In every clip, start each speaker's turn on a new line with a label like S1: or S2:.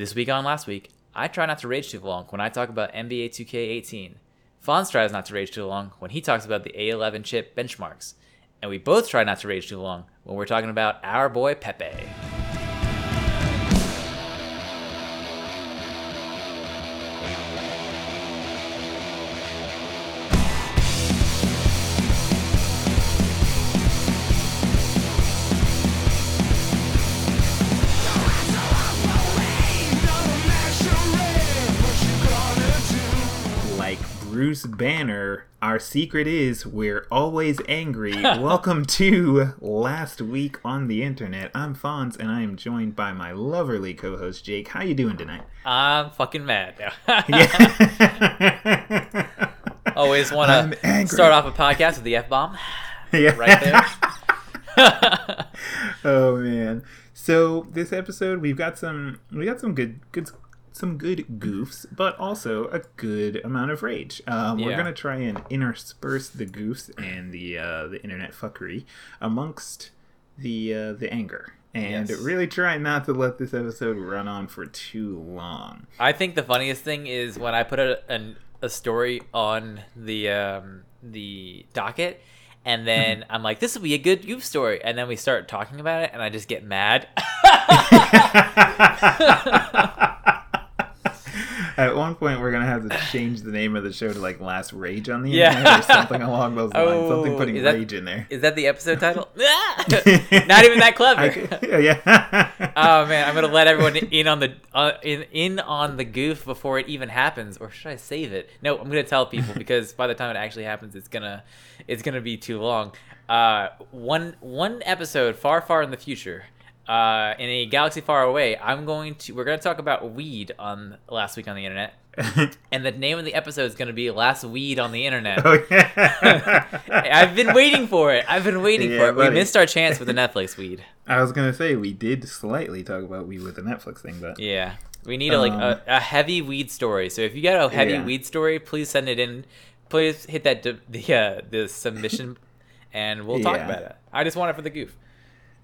S1: This week on last week, I try not to rage too long when I talk about NBA 2K18. Fonz tries not to rage too long when he talks about the A11 chip benchmarks. And we both try not to rage too long when we're talking about our boy Pepe.
S2: Bruce Banner, our secret is we're always angry. Welcome to Last Week on the Internet. I'm Fonz, and I am joined by my loverly co-host Jake. How you doing tonight?
S1: I'm fucking mad.
S2: Yeah.
S1: Always want to start off a podcast with the F bomb
S2: yeah.
S1: right there.
S2: oh man. So this episode we've got some we got some good good some good goofs, but also a good amount of rage. Um, We're gonna try and intersperse the goofs and the uh, the internet fuckery amongst the uh, the anger, and
S1: Yes.
S2: really try not to let this episode run on for too long.
S1: I think the funniest thing is when I put a, an, a story on the um, the docket, and then I'm like, "This will be a good goof story," and then we start talking about it, and I just get mad.
S2: At one point, we're gonna have to change the name of the show to like "Last Rage on the
S1: Yeah.
S2: Internet" or something along those lines.
S1: Oh,
S2: something putting
S1: that-
S2: rage in there.
S1: Is that the episode title? Not even that clever.
S2: I yeah.
S1: oh man, I'm gonna let everyone in on the uh, in in on the goof before it even happens, or should I save it? No, I'm gonna tell people because by the time it actually happens, it's gonna it's gonna be too long. Uh, one one episode far far in the future, uh, in a galaxy far away, I'm going to we're gonna talk about weed on last week on the internet, and the name of the episode is gonna be Last Weed on the Internet.
S2: oh yeah.
S1: I've been waiting for it. I've been waiting
S2: Yeah,
S1: for it. We missed our chance with the Netflix weed.
S2: I was gonna say we did slightly talk about weed with the Netflix thing, but
S1: Yeah. We need a, like
S2: Um,
S1: a, a heavy weed story. So if you got a heavy
S2: Yeah.
S1: weed story, please send it in. Please hit that d- the uh, the submission, and we'll talk about it. I just want it for the goof.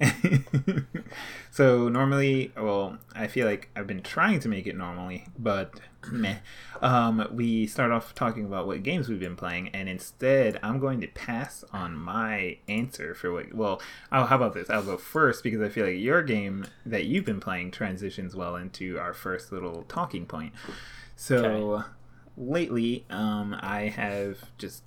S2: so normally, well, I feel like I've been trying to make it normally, but meh. Um, we start off talking about what games we've been playing, and instead, I'm going to pass on my answer for what. Well, oh, how about this? I'll go first because I feel like your game that you've been playing transitions well into our first little talking point. So
S1: Okay.
S2: lately, um, I have just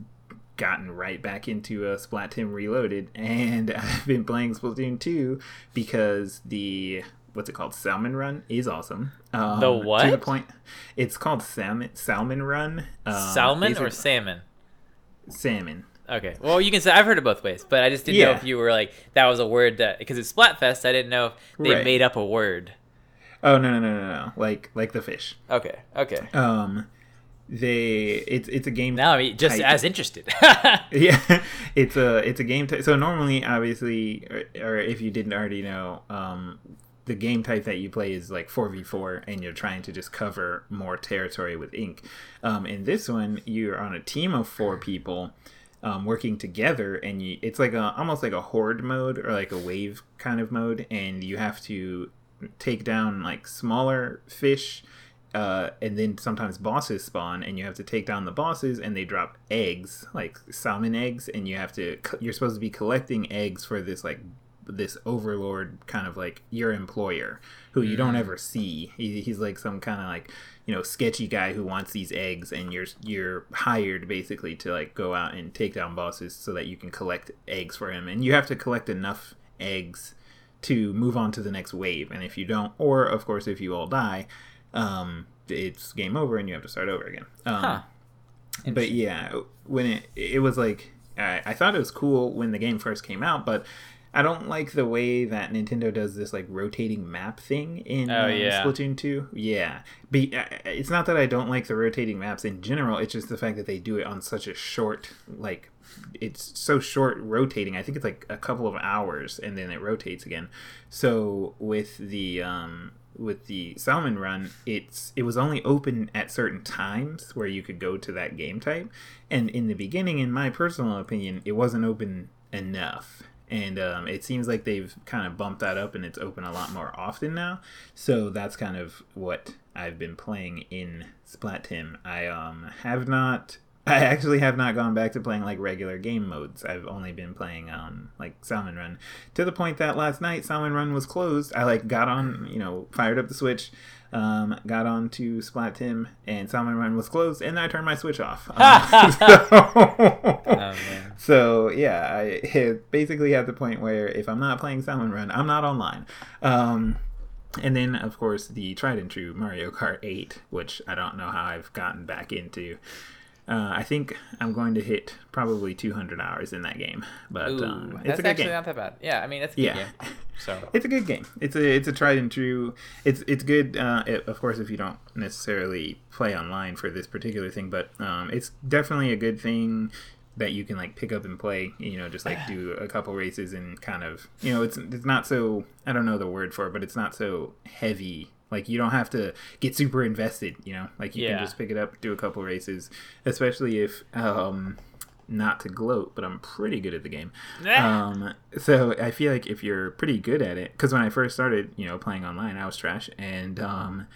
S2: gotten right back into uh, Splatoon Reloaded, and I've been playing Splatoon 2 because the what's it called Salmon Run is awesome. Um,
S1: The
S2: To the point, it's called Salmon Salmon Run. Um,
S1: Salmon or salmon?
S2: salmon?
S1: Okay. Well, you can say I've heard it both ways, but I just didn't know if you were like that was a word that because it's Splatfest. I didn't know if they
S2: Right.
S1: made up a word.
S2: Oh no no no no no! Like like the fish.
S1: Okay. Okay.
S2: Um, they it's it's a game.
S1: Now I'm just
S2: type.
S1: as interested.
S2: yeah it's a it's a game type so normally obviously or, or if you didn't already know um the game type that you play is like 4v4 and you're trying to just cover more territory with ink um in this one you're on a team of four people um, working together and you it's like a almost like a horde mode or like a wave kind of mode and you have to take down like smaller fish uh, and then sometimes bosses spawn and you have to take down the bosses and they drop eggs like salmon eggs and you have to you're supposed to be collecting eggs for this like this overlord kind of like your employer who you don't ever see. He, he's like some kind of like you know sketchy guy who wants these eggs and you're you're hired basically to like go out and take down bosses so that you can collect eggs for him. And you have to collect enough eggs to move on to the next wave. And if you don't or of course if you all die um it's game over and you have to start over again. Um
S1: Huh.
S2: but yeah when it it was like I, I thought it was cool when the game first came out but i don't like the way that nintendo does this like rotating map thing in
S1: Oh,
S2: um,
S1: yeah.
S2: splatoon 2 yeah. Be, uh, it's not that i don't like the rotating maps in general it's just the fact that they do it on such a short like it's so short rotating i think it's like a couple of hours and then it rotates again. So with the um with the salmon run it's it was only open at certain times where you could go to that game type and in the beginning in my personal opinion it wasn't open enough and um, it seems like they've kind of bumped that up and it's open a lot more often now. So that's kind of what I've been playing in Splatoon. I um have not. I actually have not gone back to playing like regular game modes. I've only been playing um like Salmon Run to the point that last night Salmon Run was closed. I like got on, you know, fired up the Switch, um, got on to Splatoon, and Salmon Run was closed, and I turned my Switch off. Um, so,
S1: Oh,
S2: so yeah, I hit basically at the point where if I'm not playing Salmon Run, I'm not online. Um, and then of course the tried and true Mario Kart 8, which I don't know how I've gotten back into. Uh, I think I'm going to hit probably 200 hours in that game, but
S1: Ooh,
S2: um, it's
S1: that's
S2: a good
S1: actually
S2: game.
S1: not that bad. Yeah, I mean that's a good
S2: Yeah.
S1: game. So
S2: It's a good game. It's a it's a tried and true. It's it's good. Uh, it, of course, if you don't necessarily play online for this particular thing, but um, it's definitely a good thing that you can like pick up and play. You know, just like do a couple races and kind of you know it's it's not so I don't know the word for it, but it's not so heavy. Like you don't have to get super invested. You know, like you
S1: Yeah.
S2: can just pick it up, do a couple races, especially if um. Not to gloat, but I'm pretty good at the game. Um, so I feel like if you're pretty good at it, because when I first started, you know, playing online, I was trash, and um,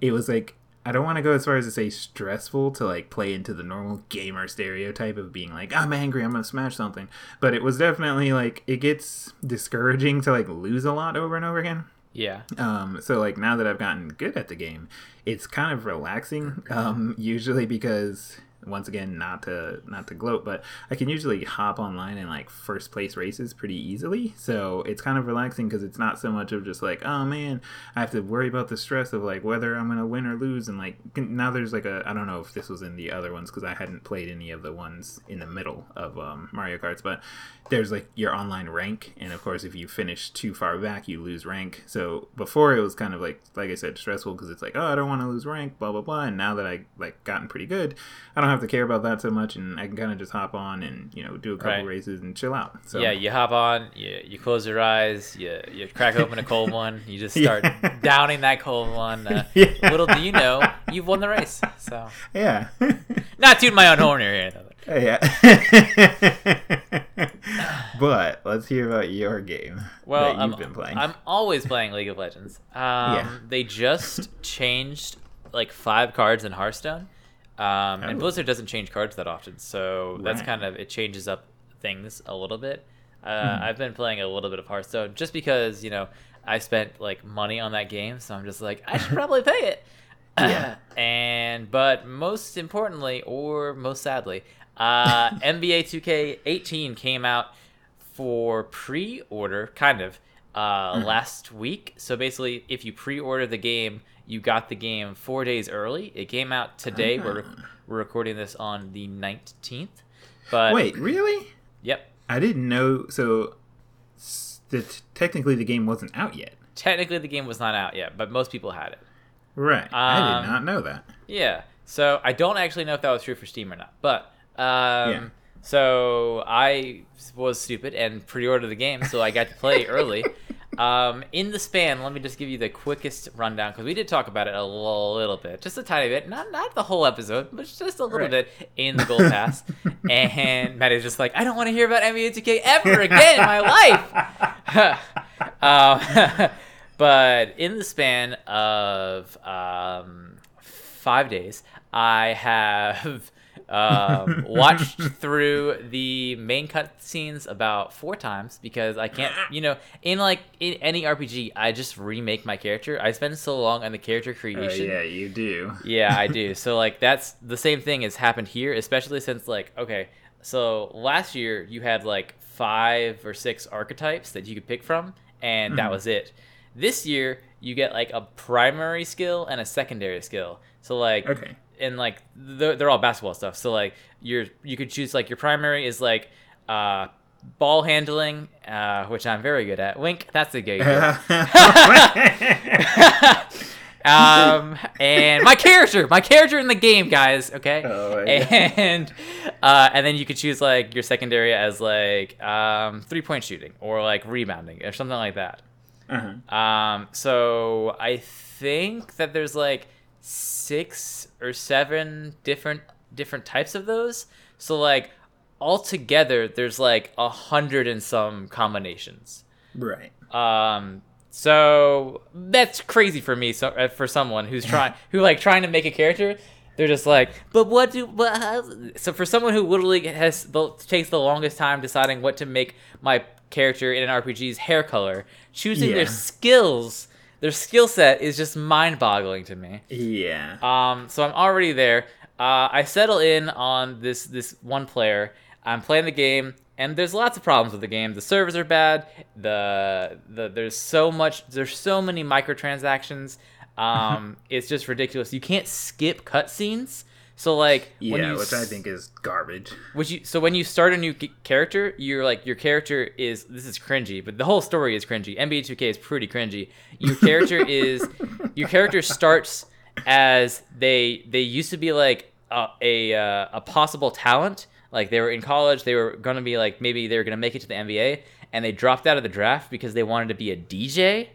S2: it was like I don't want to go as far as to say stressful to like play into the normal gamer stereotype of being like I'm angry, I'm gonna smash something, but it was definitely like it gets discouraging to like lose a lot over and over again.
S1: Yeah,
S2: Um, so like now that I've gotten good at the game, it's kind of relaxing. Um, usually because once again, not to not to gloat, but I can usually hop online and like first place races pretty easily. So it's kind of relaxing because it's not so much of just like, oh man, I have to worry about the stress of like whether I'm gonna win or lose. And like now there's like a I don't know if this was in the other ones because I hadn't played any of the ones in the middle of um, Mario Karts, but there's like your online rank, and of course if you finish too far back, you lose rank. So before it was kind of like like I said stressful because it's like oh I don't want to lose rank, blah blah blah. And now that I like gotten pretty good, I don't have to care about that so much, and I can kind of just hop on and you know do a couple
S1: Right.
S2: races and chill out. So
S1: yeah. You hop on, you you close your eyes, you you crack open a cold one, you just
S2: Yeah.
S1: start downing that cold one. Uh,
S2: Yeah.
S1: Little do you know, you've won the race. So
S2: yeah.
S1: not tooting my own horn here.
S2: yeah. but let's hear about your game
S1: Well,
S2: that
S1: I'm,
S2: been playing.
S1: I'm always playing League of Legends. Um,
S2: Yeah.
S1: They just changed like five cards in Hearthstone, um, and. Blizzard doesn't change cards that often, so that's
S2: Right.
S1: kind of it changes up things a little bit. Uh,
S2: Mhm.
S1: I've been playing a little bit of Hearthstone just because you know I spent like money on that game, so I'm just like I should probably pay it.
S2: Yeah.
S1: and but most importantly, or most sadly, uh, NBA 2K18 came out for pre-order, kind of, uh,
S2: Mhm.
S1: last week. So basically, if you pre-order the game, you got the game four days early. It came out today. We're
S2: Ah.
S1: we're recording this on the 19th. But
S2: Wait, really?
S1: yep.
S2: I didn't know. So, technically, the game wasn't out yet.
S1: Technically, the game was not out yet, but most people had it.
S2: Right. I
S1: Um,
S2: did not know that.
S1: Yeah. So I don't actually know if that was true for Steam or not, but um,
S2: Yeah.
S1: so I was stupid and pre-ordered the game, so I got to play early. Um, in the span, let me just give you the quickest rundown because we did talk about it a little bit, just a tiny bit, not not the whole episode, but just a little
S2: Right.
S1: bit in the gold pass. and Matt is just like, I don't want to hear about NBA 2K ever again in my life. um, but in the span of um, five days, I have um, watched through the main cutscenes about four times because I can't, you know, in like in any RPG, I just remake my character. I spend so long on the character
S2: Oh,
S1: creation.
S2: yeah, you do.
S1: Yeah, I do. So like that's the same thing has happened here, especially since like okay, so last year you had like five or six archetypes that you could pick from, and that
S2: Mhm.
S1: was it. This year you get like a primary skill and a secondary skill. So like
S2: Okay.
S1: And like they're, they're all basketball stuff. So like you're you could choose like your primary is like uh ball handling, uh, which I'm very good at. Wink, that's a gay um, and my character, my character in the game, guys. Okay,
S2: Oh,
S1: and uh, and then you could choose like your secondary as like um, three point shooting or like rebounding or something like that.
S2: uh-huh.
S1: Um, so I think that there's like six or seven different different types of those. So like altogether there's like a hundred and some combinations.
S2: Right.
S1: Um, so that's crazy for me. So uh, for someone who's trying, who like trying to make a character, they're just like, but what do? What, how? So for someone who literally has the, takes the longest time deciding what to make my character in an RPG's hair color, choosing
S2: Yeah.
S1: their skills, their skill set is just mind-boggling to me.
S2: Yeah.
S1: Um, so I'm already there. Uh, I settle in on this this one player. I'm playing the game, and there's lots of problems with the game. The servers are bad. The the there's so much. There's so many microtransactions. Um, it's just ridiculous. You can't skip cutscenes. So like
S2: yeah, which I think is garbage.
S1: which you so when you start a new c- character, you're like your character is this is cringy, but the whole story is cringy. NBA 2K is pretty cringy. Your character is your character starts as they they used to be like a a, uh, a possible talent. Like they were in college, they were gonna be like maybe they were gonna make it to the NBA, and they dropped out of the draft because they wanted to be a DJ.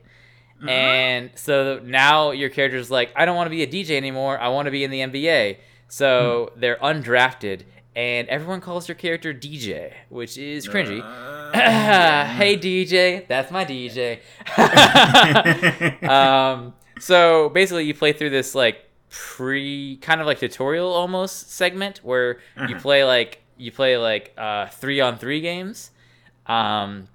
S1: And so now your character's like, I don't want to be a DJ anymore. I want to be in the NBA. So they're undrafted, and everyone calls your character DJ, which is cringy.
S2: Uh,
S1: hey DJ, that's my DJ. um, so basically, you play through this like pre kind of like tutorial almost segment where you
S2: Uh-huh.
S1: play like you play like uh, three on three games. Um,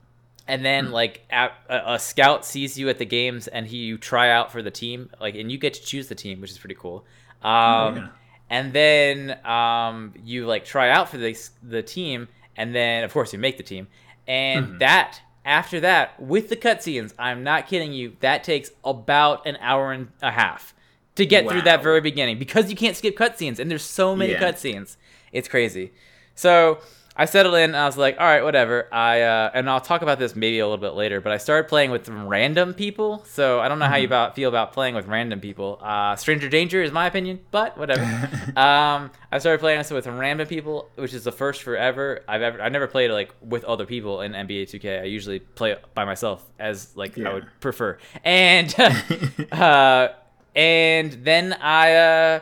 S1: and then like a, a scout sees you at the games and he you try out for the team like and you get to choose the team which is pretty cool um,
S2: yeah.
S1: And then um, you like try out for the, the team and then of course you make the team and
S2: Mhm.
S1: that after that with the cutscenes i'm not kidding you that takes about an hour and a half to get through that very beginning because you can't skip cutscenes and there's so many
S2: Yeah.
S1: cutscenes it's crazy so I settled in. And I was like, all right, whatever. I uh, and I'll talk about this maybe a little bit later. But I started playing with random people. So I don't know how you about feel about playing with random people. Uh, Stranger danger is my opinion, but whatever. um, I started playing this with random people, which is the first forever I've ever. I never played like with other people in NBA 2K. I usually play by myself as like I would prefer. And uh, and then I uh,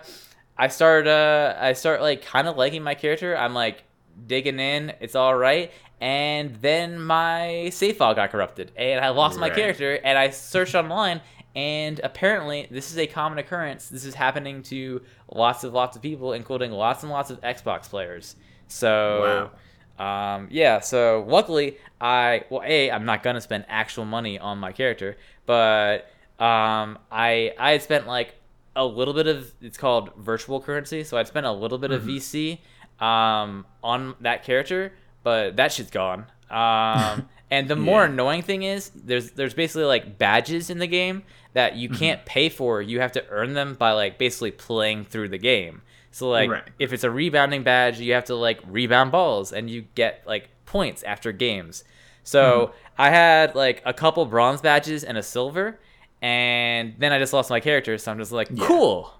S1: I started uh, I start like kind of liking my character. I'm like digging in. It's all right. And then my save file got corrupted, and I lost my character. And I searched online, and apparently this is a common occurrence. This is happening to lots of lots of people, including lots and lots of Xbox players. So. Um, yeah, so luckily I well a I'm not gonna spend actual money on my character, but um, I I had spent like a little bit of it's called virtual currency, so I'd spent a little bit of VC um, on that character, but that shit's gone. Um, and the more
S2: Yeah.
S1: annoying thing is there's there's basically like badges in the game that you can't pay for. You have to earn them by like basically playing through the game. So like
S2: Right.
S1: if it's a rebounding badge, you have to like rebound balls and you get like points after games. So I had like a couple bronze badges and a silver, and then I just lost my character. So I'm just like,
S2: Yeah.
S1: cool,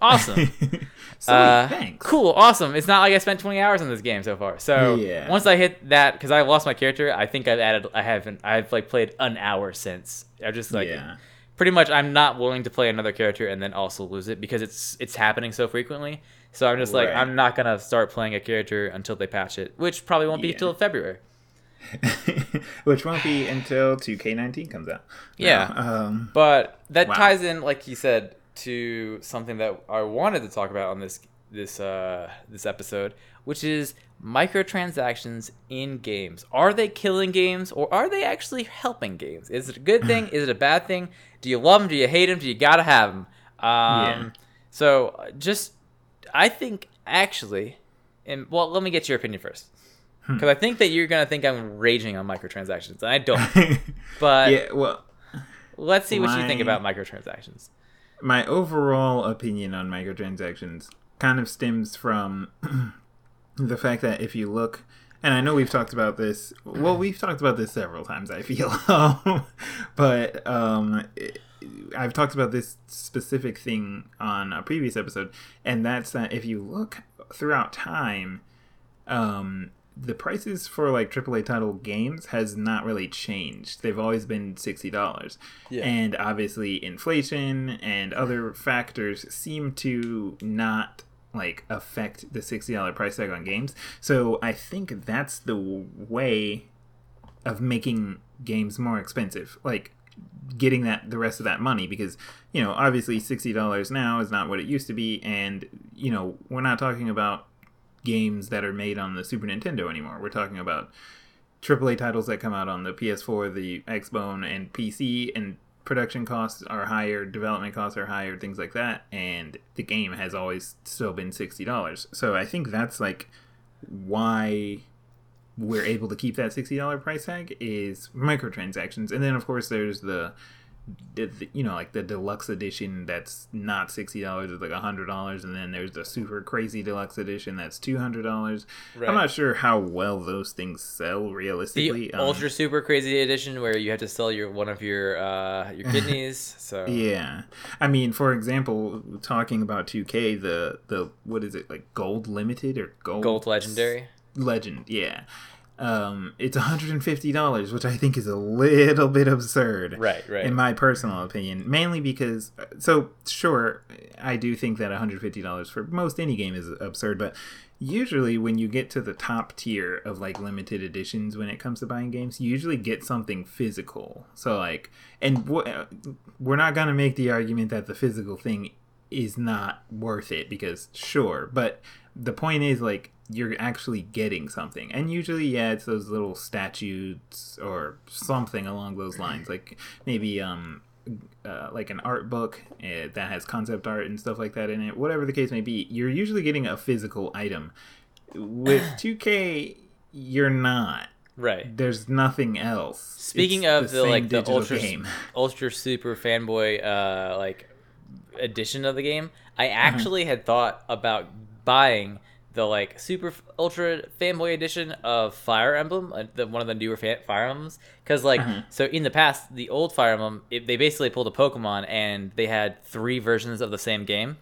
S1: awesome.
S2: Sweet,
S1: Uh,
S2: thanks.
S1: Cool, awesome. It's not like I spent 20 hours on this game so far. So
S2: Yeah.
S1: once I hit that, because I lost my character, I think I've added. I haven't. I've like played an hour since. I just like
S2: yeah.
S1: pretty much. I'm not willing to play another character and then also lose it because it's it's happening so frequently. So I'm just like I'm not gonna start playing a character until they patch it, which probably won't be
S2: Yeah.
S1: till February.
S2: Which won't be until 2K19 comes out.
S1: Yeah.
S2: No, um,
S1: But that
S2: Wow.
S1: ties in, like you said, to something that I wanted to talk about on this this uh, this episode, which is microtransactions in games. Are they killing games, or are they actually helping games? Is it a good thing? is it a bad thing? Do you love them? Do you hate them? Do you gotta have them? Um,
S2: Yeah.
S1: So just, I think actually, and well, let me get your opinion first.
S2: Hmm.
S1: Because I think that you're gonna think I'm raging on microtransactions, and I don't. But
S2: yeah, well,
S1: let's see what you think about microtransactions.
S2: My overall opinion on microtransactions kind of stems from the fact that if you look and I know we've talked about this well we've talked about this several times I feel. But um I've talked about this specific thing on a previous episode and that's that if you look throughout time um the prices for like AAA title games has not really changed. They've always been sixty dollars,
S1: Yeah.
S2: and obviously inflation and other factors seem to not like affect the sixty dollar price tag on games. So I think that's the way of making games more expensive. Like getting that the rest of that money because you know obviously sixty dollars now is not what it used to be, and you know we're not talking about games that are made on the Super Nintendo anymore. We're talking about AAA titles that come out on the PS4, the Xbone, and PC, and production costs are higher, development costs are higher, things like that, and the game has always still been sixty dollars. So I think that's like why we're able to keep that sixty dollar price tag is microtransactions, and then of course there's the, the, the you know like the deluxe edition that's not sixty dollars, it's like hundred dollars, and then there's the super crazy deluxe edition that's two hundred dollars.
S1: Right.
S2: I'm not sure how well those things sell realistically.
S1: the
S2: um,
S1: ultra super crazy edition where you have to sell your one of your uh your kidneys. So
S2: Yeah, I mean, for example, talking about 2K, the the what is it like gold limited or gold
S1: gold legendary.
S2: legend? Yeah, um, it's 150 dollars, which I think is a little bit absurd.
S1: Right, right.
S2: In my personal opinion, mainly because so sure, I do think that 150 dollars for most any game is absurd, but usually when you get to the top tier of like limited editions when it comes to buying games you usually get something physical so like and w- we're not going to make the argument that the physical thing is not worth it because sure but the point is like you're actually getting something. And usually yeah it's those little statues or something along those lines. Like maybe um uh, like an art book uh, that has concept art and stuff like that in it. Whatever the case may be you're usually getting a physical item. With 2k you're not.
S1: Right.
S2: there's nothing else.
S1: Speaking
S2: It's
S1: of the,
S2: same
S1: like the ultra
S2: game.
S1: ultra super fanboy uh like edition of the game, I
S2: Mm-hmm.
S1: actually had thought about buying the like super ultra fanboy edition of Fire Emblem, uh, the one of the newer fa- Fire Emblems, because like
S2: Uh-huh.
S1: so in the past the old Fire Emblem it, they basically pulled a Pokemon and they had three versions of the same game,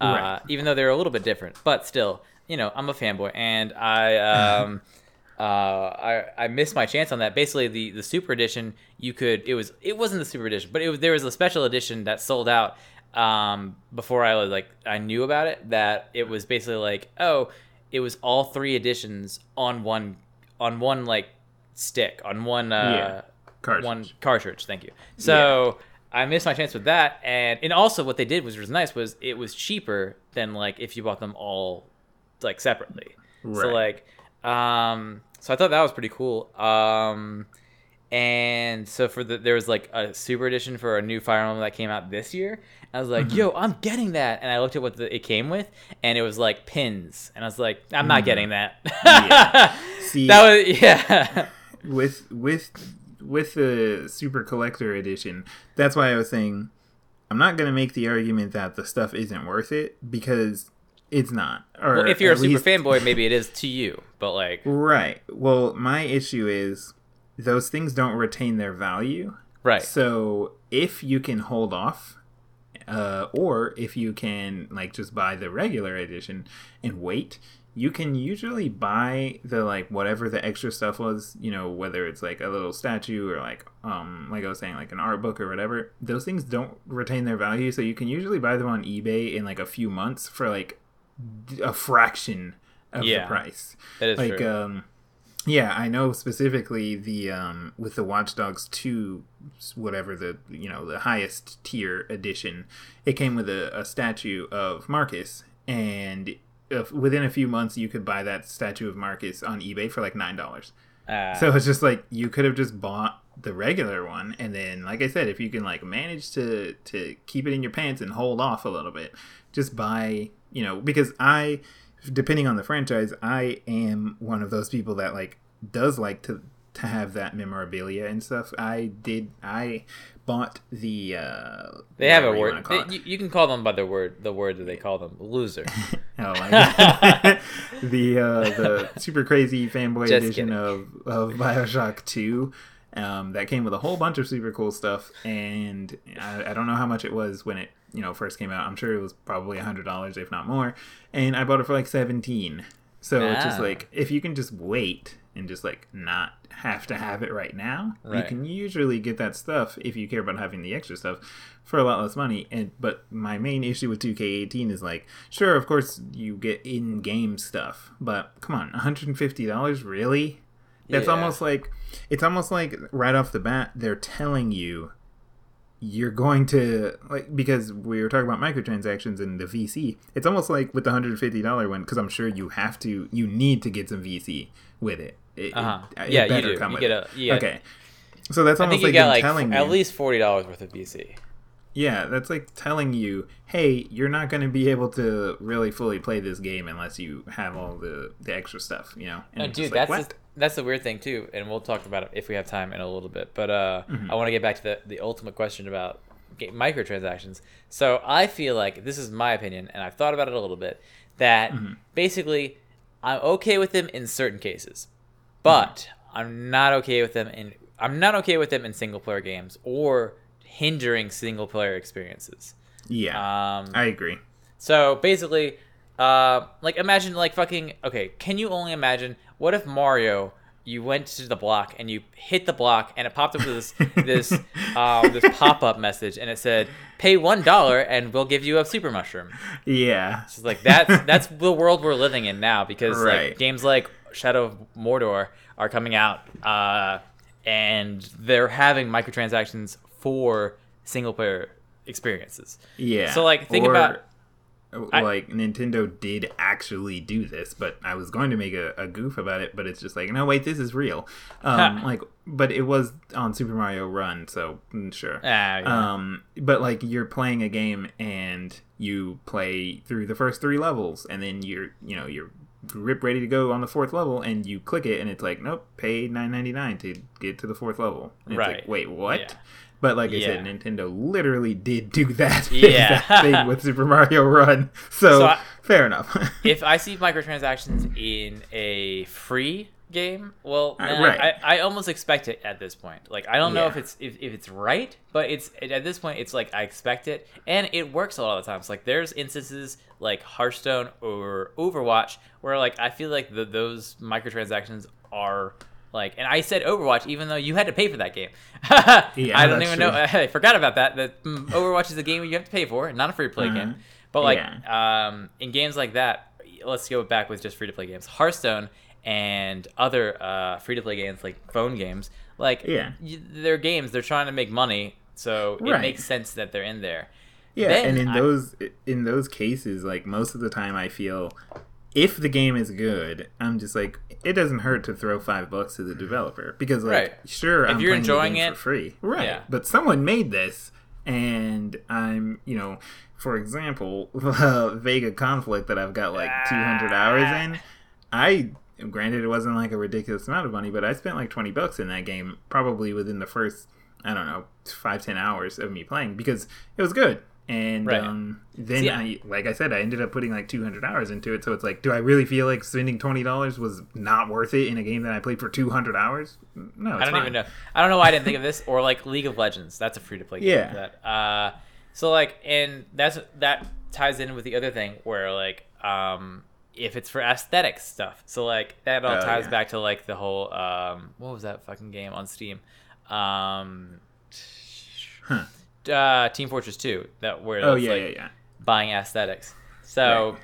S1: uh,
S2: Right.
S1: even though they were a little bit different, but still, you know, I'm a fanboy and I um. uh, I I missed my chance on that. Basically, the the super edition you could it was it wasn't the super edition, but it was there was a special edition that sold out um, before I was like I knew about it. That it was basically like oh, it was all three editions on one on one like stick on one uh,
S2: Yeah. Cartridge.
S1: one cartridge. Thank you. So. I missed my chance with that, and and also what they did was was nice was it was cheaper than like if you bought them all like separately. So like, um, so I thought that was pretty cool. Um, and so for the there was like a super edition for a new Fire Emblem that came out this year. I was like, mm-hmm. "Yo, I'm getting that!" And I looked at what the, it came with, and it was like pins, and I was like, "I'm not mm. getting that."
S2: Yeah. See-
S1: that was yeah,
S2: with with with the super collector edition that's why i was saying i'm not going to make the argument that the stuff isn't worth it because it's not or
S1: well, if you're a super
S2: least-
S1: fanboy, maybe it is to you, but like,
S2: right well my issue is those things don't retain their value
S1: right,
S2: so if you can hold off uh, or if you can like just buy the regular edition and wait you can usually buy the like whatever the extra stuff was you know whether it's like a little statue or like um like i was saying like an art book or whatever those things don't retain their value so you can usually buy them on ebay in like a few months for like a fraction of
S1: Yeah.
S2: the price
S1: that is
S2: like
S1: true.
S2: um yeah i know specifically the um with the watch dogs 2 whatever the you know the highest tier edition it came with a, a statue of marcus. And if, within a few months you could buy that statue of marcus on ebay for like nine dollars.
S1: Uh,
S2: so it's just like you could have just bought the regular one. And then like i said if you can like manage to to keep it in your pants and hold off a little bit just buy you know because i depending on the franchise i am one of those people that like does like to to have that memorabilia and stuff i did i bought the uh
S1: they have a
S2: whatever you
S1: word. they- you, can call them by the word, the word that they call them, loser.
S2: Oh my god. the uh, the super crazy fanboy
S1: Just
S2: edition
S1: kidding.
S2: of, of Bioshock 2 um, that came with a whole bunch of super cool stuff and I, I don't know how much it was when it you know first came out. I'm sure it was probably a hundred dollars if not more. And I bought it for like seventeen. So it's just
S1: Ah.
S2: like if you can just wait and just like not have to have it right now. You can usually get that stuff if you care about having the extra stuff for a lot less money. And but my main issue with 2K18 is like, sure, of course you get in-game stuff, but come on, 150 dollars really?
S1: Yeah.
S2: almost like it's almost like right off the bat they're telling you you're going to like because we were talking about microtransactions and the VC. It's almost like with the hundred fifty dollar one because I'm sure you have to, you need to get some VC with it. It-
S1: Uh-huh.
S2: it- it
S1: Yeah, you
S2: better
S1: do.
S2: come
S1: You
S2: with
S1: a- you get-
S2: okay. So that's almost
S1: you
S2: like
S1: like
S2: telling
S1: at
S2: you,
S1: least forty dollars worth of VC.
S2: yeah, that's like telling you, hey, you're not going to be able to really fully play this game unless you have all the the extra stuff, you know. And
S1: No,
S2: it's
S1: dude,
S2: like,
S1: that's
S2: what?
S1: just, that's the weird thing too, and we'll talk about it if we have time in a little bit. But uh,
S2: Mm-hmm.
S1: I want to get back to the the ultimate question about microtransactions. So I feel like this is my opinion, and I've thought about it a little bit. That
S2: Mm-hmm.
S1: basically, I'm okay with them in certain cases, but
S2: Mm-hmm.
S1: I'm not okay with them in I'm not okay with them in single player games or hindering single player experiences.
S2: yeah,
S1: Um,
S2: I agree.
S1: so basically, uh, like imagine like fucking okay. Can you only imagine what if Mario? You went to the block and you hit the block and it popped up with this this um, this pop up message and it said pay one dollar and we'll give you a super mushroom.
S2: Yeah,
S1: It's like that's that's the world we're living in now because
S2: Right.
S1: like games like Shadow of Mordor are coming out uh, and they're having microtransactions for single player experiences.
S2: yeah.
S1: So, like, think
S2: Or,
S1: about-
S2: uh,
S1: I-
S2: like Nintendo did actually do this, but I was going to make a, a goof about it, but it's just like, no, wait, this is real. Um, like, but it was on Super Mario Run, so mm, sure.
S1: Ah, yeah.
S2: Um, but like you're playing a game and you play through the first three levels, and then you're you know you're rip ready to go on the fourth level, and you click it, and it's like nope, pay nine ninety nine to get to the fourth level. And it's
S1: Right.
S2: like wait, what?
S1: Yeah.
S2: But like I said, Nintendo literally did do that
S1: Yeah.
S2: exact thing with Super Mario Run. So,
S1: So I-
S2: fair enough.
S1: if I see microtransactions in a free game, well,
S2: Uh, right.
S1: I, I almost expect it at this point. Like I don't know if it's if, if it's right, but it's at this point it's like I expect it, and it works a lot of the times. Like there's instances like Hearthstone or Overwatch where like I feel like the, those microtransactions are. Like, and I said Overwatch, even though you had to pay for that game. I don't even know.
S2: true.
S1: I forgot about that. That mm, Overwatch is a game you have to pay for, not a free to play
S2: Uh-huh.
S1: game. But like
S2: Yeah.
S1: um, in games like that, let's go back with just free to play games. Hearthstone and other uh, free to play games like phone games, like
S2: Yeah.
S1: y- they're games. They're trying to make money, so it
S2: Right.
S1: makes sense that they're in there.
S2: Yeah,
S1: Then
S2: and in
S1: I-
S2: those in those cases, like most of the time, I feel if the game is good, I'm just like it doesn't hurt to throw five bucks to the developer because like
S1: Right.
S2: sure
S1: If
S2: I'm
S1: you're
S2: playing
S1: enjoying it,
S2: for free, right?
S1: yeah.
S2: But someone made this, and I'm you know, for example, the Vega Conflict that I've got like 200 hours in, I. Granted, it wasn't like a ridiculous amount of money, but I spent like twenty bucks in that game, probably within the first I don't know, five ten hours of me playing because it was good. And
S1: Right.
S2: um, then,
S1: See,
S2: I, like I said, I ended up putting like two hundred hours into it. So it's like, do I really feel like spending twenty dollars was not worth it in a game that I played for two hundred hours? No, it's
S1: I don't
S2: fine.
S1: even know. I don't know why I didn't think of this. Or like League of Legends. That's a free to play game.
S2: Yeah.
S1: That, uh, so like, and that's that ties in with the other thing where like, um, if it's for aesthetic stuff. So like that all
S2: Oh,
S1: ties
S2: yeah.
S1: back to like the whole um, what was that fucking game on Steam? Um,
S2: Huh.
S1: Uh, Team Fortress Two. That where
S2: Oh yeah,
S1: like,
S2: yeah, yeah.
S1: buying aesthetics. So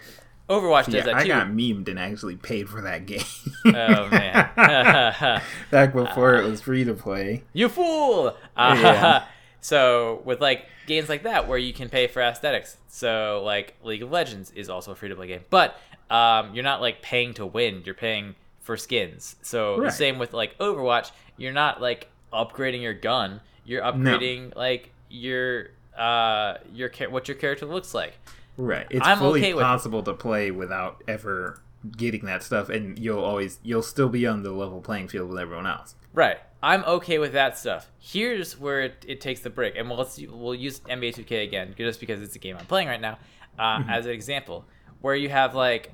S1: Overwatch does
S2: Yeah,
S1: that
S2: I got memed and actually paid for that game.
S1: oh man.
S2: Back before it was free to play.
S1: You fool! Uh,
S2: Yeah.
S1: so with like games like that where you can pay for aesthetics, so like League of Legends is also a free to play game, but um, you're not like paying to win; you're paying for skins. So
S2: Right.
S1: same with like Overwatch, you're not like upgrading your gun; you're upgrading like your uh your what your character looks like.
S2: Right. It's
S1: I'm
S2: fully
S1: okay
S2: possible to play without ever getting that stuff, and you'll always you'll still be on the level playing field with everyone else.
S1: Right. I'm okay with that stuff. Here's where it, it takes the break, and we'll let's we'll use NBA 2K again, just because it's a game I'm playing right now, uh, as an example, where you have like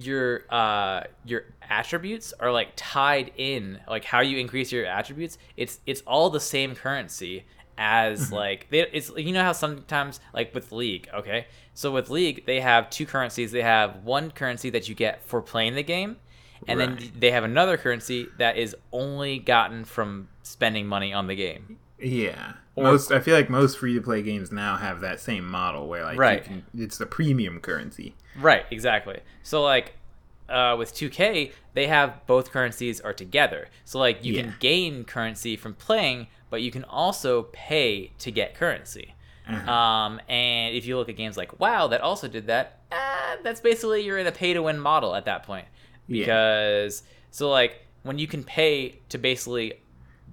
S1: your uh your attributes are like tied in, like how you increase your attributes. It's it's all the same currency as like they, it's you know how sometimes like with league okay so with league they have two currencies they have one currency that you get for playing the game and then they have another currency that is only gotten from spending money on the game.
S2: Yeah.
S1: Or-
S2: most I feel like most free to play games now have that same model where like you
S1: Right.
S2: can, it's the premium currency.
S1: Right, exactly. So like uh, with 2K, they have both currencies are together. So like you
S2: Yeah.
S1: can gain currency from playing, but you can also pay to get currency.
S2: Uh-huh.
S1: Um, and if you look at games like WoW that also did that, uh, that's basically you're in a pay to win model at that point.
S2: Yeah.
S1: Because so like when you can pay to basically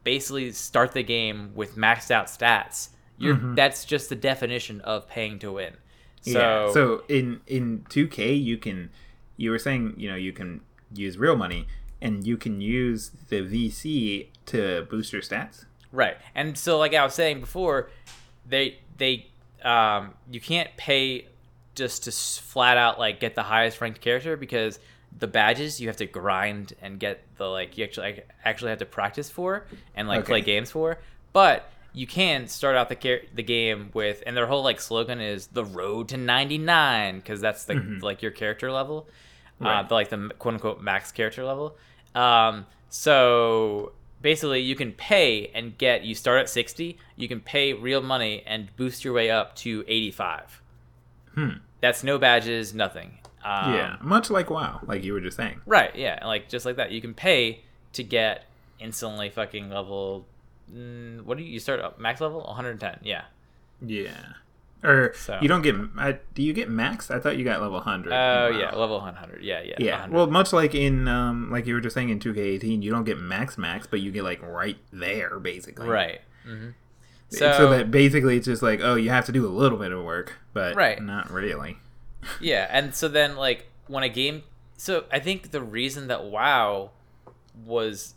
S1: basically start the game with maxed out stats, you're
S2: Mhm.
S1: that's just the definition of paying to win. So,
S2: yeah. So in in 2K you can you were saying, you know, you can use real money and you can use the VC to boost your stats.
S1: Right. And so like I was saying before, they they um you can't pay just to flat out like get the highest ranked character because the badges you have to grind and get the like you actually like, actually have to practice for and like play games for. But you can start out the char- the game with and their whole like slogan is the road to 99 because that's the
S2: Mhm.
S1: like your character level. Uh, the, like the quote unquote max character level. Um, so basically, you can pay and get. You start at sixty. You can pay real money and boost your way up to eighty-five.
S2: Hmm.
S1: That's no badges, nothing. Um,
S2: yeah. Much like WoW, like you were just saying.
S1: Right. Yeah. Like just like that, you can pay to get instantly fucking level. Mm, what do you, you start up max level? One hundred ten. Yeah.
S2: Yeah. Or
S1: So-
S2: you don't get I, do you get max? I thought you got level 100.
S1: Oh
S2: in
S1: yeah, level one hundred. Yeah, yeah.
S2: Yeah.
S1: 100.
S2: Well, much like in um like you were just saying in 2K18, you don't get max max, but you get like right there basically.
S1: right. Mm-hmm.
S2: So,
S1: So,
S2: that basically it's just like, oh, you have to do a little bit of work, but
S1: Right.
S2: not really.
S1: Yeah, and so then like when a game so I think the reason that WoW was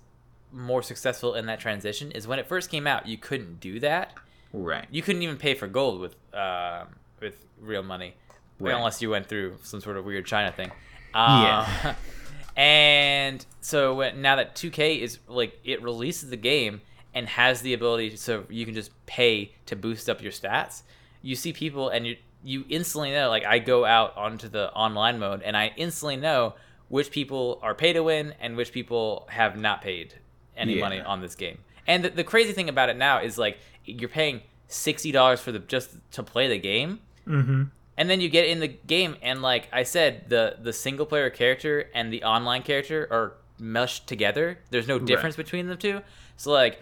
S1: more successful in that transition is when it first came out, you couldn't do that.
S2: Right.
S1: You couldn't even pay for gold with um with real money
S2: Right.
S1: unless you went through some sort of weird China thing. Uh,
S2: Yeah.
S1: and so now that 2K is like it releases the game and has the ability so you can just pay to boost up your stats. You see people and you you instantly know like I go out onto the online mode and I instantly know which people are pay to win and which people have not paid any
S2: Yeah.
S1: money on this game. And the, the crazy thing about it now is like you're paying sixty dollars for the just to play the game,
S2: Mm-hmm.
S1: and then you get in the game and like I said, the the single player character and the online character are meshed together. There's no difference between the two. So like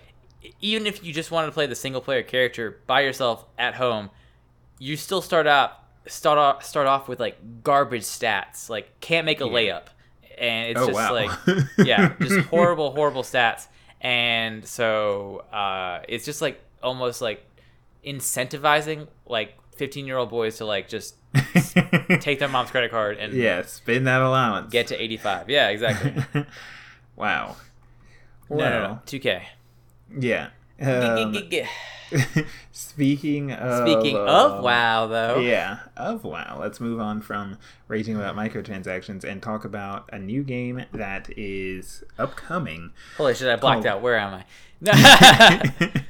S1: even if you just wanted to play the single player character by yourself at home, you still start out start off start off with like garbage stats, like can't make a
S2: Yeah.
S1: layup. And it's
S2: oh
S1: just
S2: wow.
S1: like yeah, just horrible, horrible stats. And so uh, it's just like almost like incentivizing like 15 year old boys to like just take their mom's credit card and
S2: yeah, spend that allowance.
S1: get to 85. Yeah, exactly.
S2: wow.
S1: no, no, no, 2K.
S2: yeah. Um, speaking of
S1: Speaking of
S2: um,
S1: WoW, though,
S2: Yeah, of WoW. Let's move on from raging about microtransactions and talk about a new game that is upcoming
S1: holy shit, I blacked
S2: Oh.
S1: out. Where am I?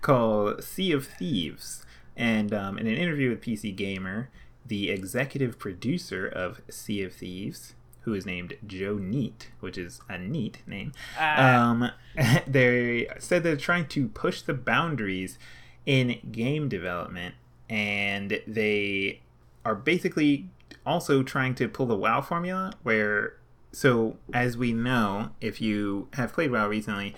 S2: Called Sea of Thieves. And um, in an interview with PC Gamer, the executive producer of Sea of Thieves, who is named Joe Neate, which is a neat name,
S1: Ah.
S2: um, they said they're trying to push the boundaries in game development, and they are basically also trying to pull the WoW formula, where so as we know, if you have played WoW recently,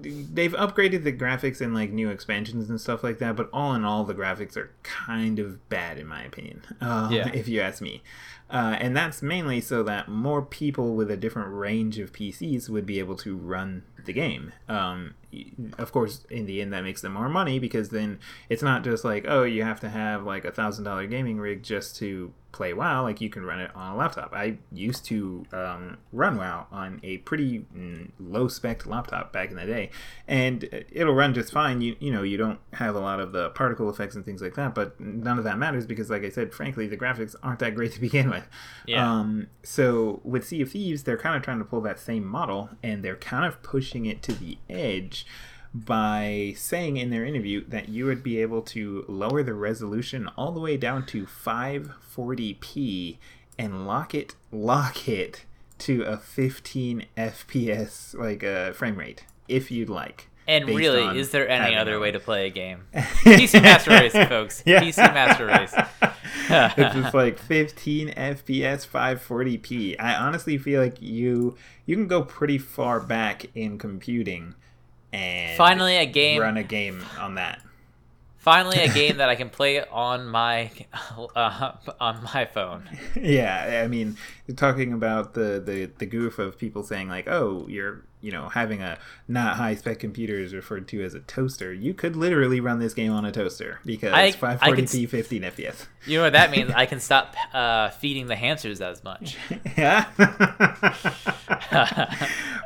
S2: they've upgraded the graphics and like new expansions and stuff like that but all in all the graphics are kind of bad in my opinion um,
S1: Yeah.
S2: if you ask me uh, and that's mainly so that more people with a different range of pcs would be able to run the game um, of course in the end that makes them more money because then it's not just like oh you have to have like a thousand dollar gaming rig just to play WoW, like you can run it on a laptop. I used to um, run WoW on a pretty mm, low spec laptop back in the day, and it'll run just fine. You you know you don't have a lot of the particle effects and things like that, but none of that matters because, like I said, frankly, the graphics aren't that great to begin with.
S1: Yeah.
S2: Um, so with Sea of Thieves, they're kind of trying to pull that same model, and they're kind of pushing it to the edge by saying in their interview that you would be able to lower the resolution all the way down to 540p and lock it lock it to a 15 FPS like uh, frame rate if you'd like.
S1: And really, is there any other way to play a game? PC Master Race, folks.
S2: Yeah.
S1: PC Master Race.
S2: it's just like 15 FPS 540p. I honestly feel like you you can go pretty far back in computing and
S1: Finally, a game.
S2: run a game on that.
S1: Finally, a game that I can play on my uh, on my phone.
S2: yeah, I mean, talking about the, the the goof of people saying like, "Oh, you're you know having a not high spec computer is referred to as a toaster." You could literally run this game on a toaster because
S1: I- I
S2: 540p,
S1: could s-
S2: 15 FPS.
S1: You know what that means? I can stop uh, feeding the hamsters as much.
S2: yeah.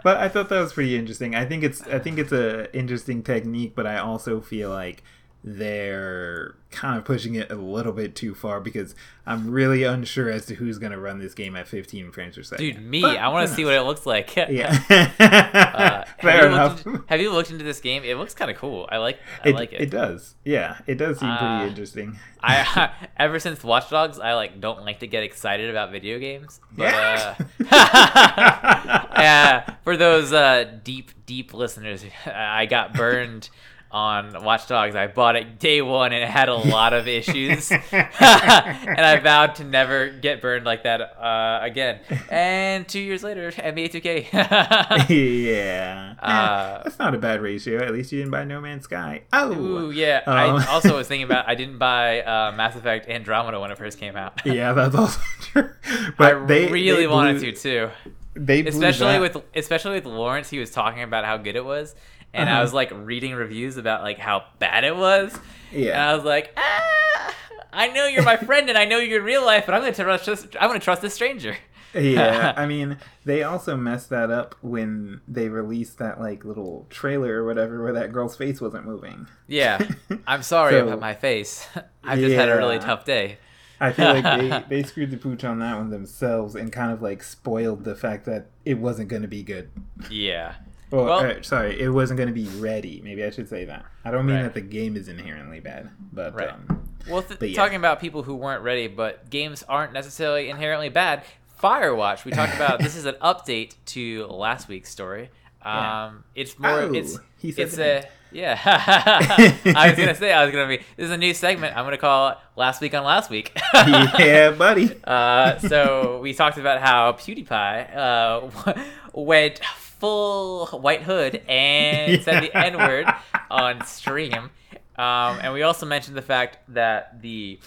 S2: but I thought that was pretty interesting. I think it's I think it's a interesting technique, but I also feel like they're kind of pushing it a little bit too far because I'm really unsure as to who's going to run this game at 15 frames per second.
S1: Dude, me,
S2: But
S1: I want to see what it looks like.
S2: Yeah.
S1: Uh, have
S2: Fair
S1: you
S2: enough.
S1: Looked into, have you looked into this game? It looks kind of cool. I like. I
S2: It,
S1: like it.
S2: it does. Yeah, it does seem pretty
S1: Uh,
S2: interesting.
S1: I ever since Watch Dogs, I like don't like to get excited about video games. But,
S2: Yeah.
S1: uh, yeah, for those uh, deep, deep listeners, I got burned on Watch Dogs. I bought it day one and it had a lot of issues, and I vowed to never get burned like that uh, again. And two years later, NBA 2K.
S2: yeah.
S1: Uh,
S2: That's not a bad ratio. At least you didn't buy No Man's Sky. Oh.
S1: Ooh, yeah.
S2: Um,
S1: I also was thinking about I didn't buy uh, Mass Effect Andromeda when it first came out.
S2: Yeah, that's also true.
S1: I
S2: But they
S1: really
S2: they
S1: wanted
S2: blew-
S1: to too.
S2: They
S1: Especially
S2: that-
S1: with especially with Lawrence, he was talking about how good it was, and I
S2: Uh-huh.
S1: was like reading reviews about like how bad it was,
S2: Yeah. and.
S1: I was like, ah, I know you're my friend and I know you're in real life, but I'm gonna trust this. I'm gonna trust this stranger.
S2: yeah, I mean, they also messed that up when they released that like little trailer or whatever where that girl's face wasn't moving.
S1: Yeah, I'm sorry
S2: So-
S1: about my face. I've just had a really tough day.
S2: I feel like they, they screwed the pooch on that one themselves and kind of like spoiled the fact that it wasn't going to be good.
S1: Yeah.
S2: Well,
S1: Well-
S2: uh, sorry, it wasn't going to be ready. Maybe I should say that. I don't mean
S1: Right.
S2: that the game is inherently bad, but
S1: Right.
S2: um,
S1: Well, th-
S2: But yeah.
S1: talking about people who weren't ready, but games aren't necessarily inherently bad. Firewatch, we talked about. this is an update to last week's story. Um,
S2: Yeah.
S1: it's more.
S2: Oh,
S1: it's
S2: he said
S1: it's a yeah. I was gonna say I was gonna be. This is a new segment. I'm gonna call it last week on last week.
S2: yeah, buddy.
S1: Uh, so we talked about how PewDiePie uh, went full white hood and said the N word on stream. Um, and we also mentioned the fact that the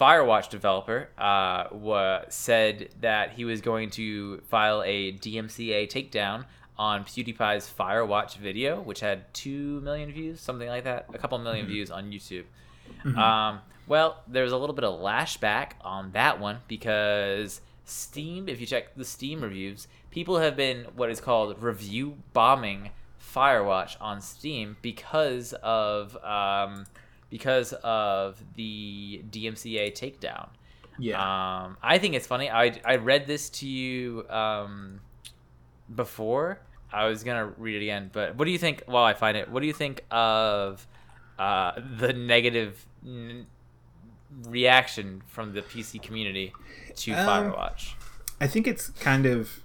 S1: Firewatch developer uh, wa- said that he was going to file a DMCA takedown on PewDiePie's Firewatch video, which had 2 million views, something like that, a couple 1000000 views on YouTube. Um, well, there's a little bit of lashback on that one because Steam, if you check the Steam reviews, people have been what is called review bombing Firewatch on Steam because of um, because of the DMCA takedown.
S2: Yeah.
S1: Um, I think it's funny. I, I read this to you um, before. I was gonna read it again, but what do you think? While I find it, what do you think of uh, the negative n- reaction from the PC community to
S2: Um,
S1: Firewatch?
S2: I think it's kind of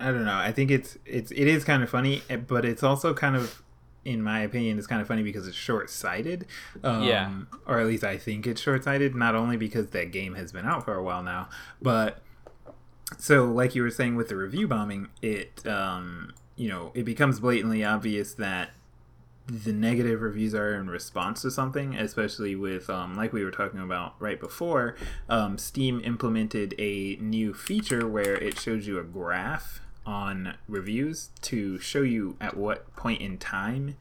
S2: I don't know. I think it's it's it is kind of funny, eh, but it's also kind of in my opinion it's kind of funny because it's short-sighted. Um,
S1: Yeah.
S2: or at least I think it's short-sighted not only because that game has been out for a while now, but so like you were saying with the review bombing, it um you know, it becomes blatantly obvious that the negative reviews are in response to something, especially with um, like we were talking about right before. Um, Steam implemented a new feature where it shows you a graph on reviews to show you at what point in time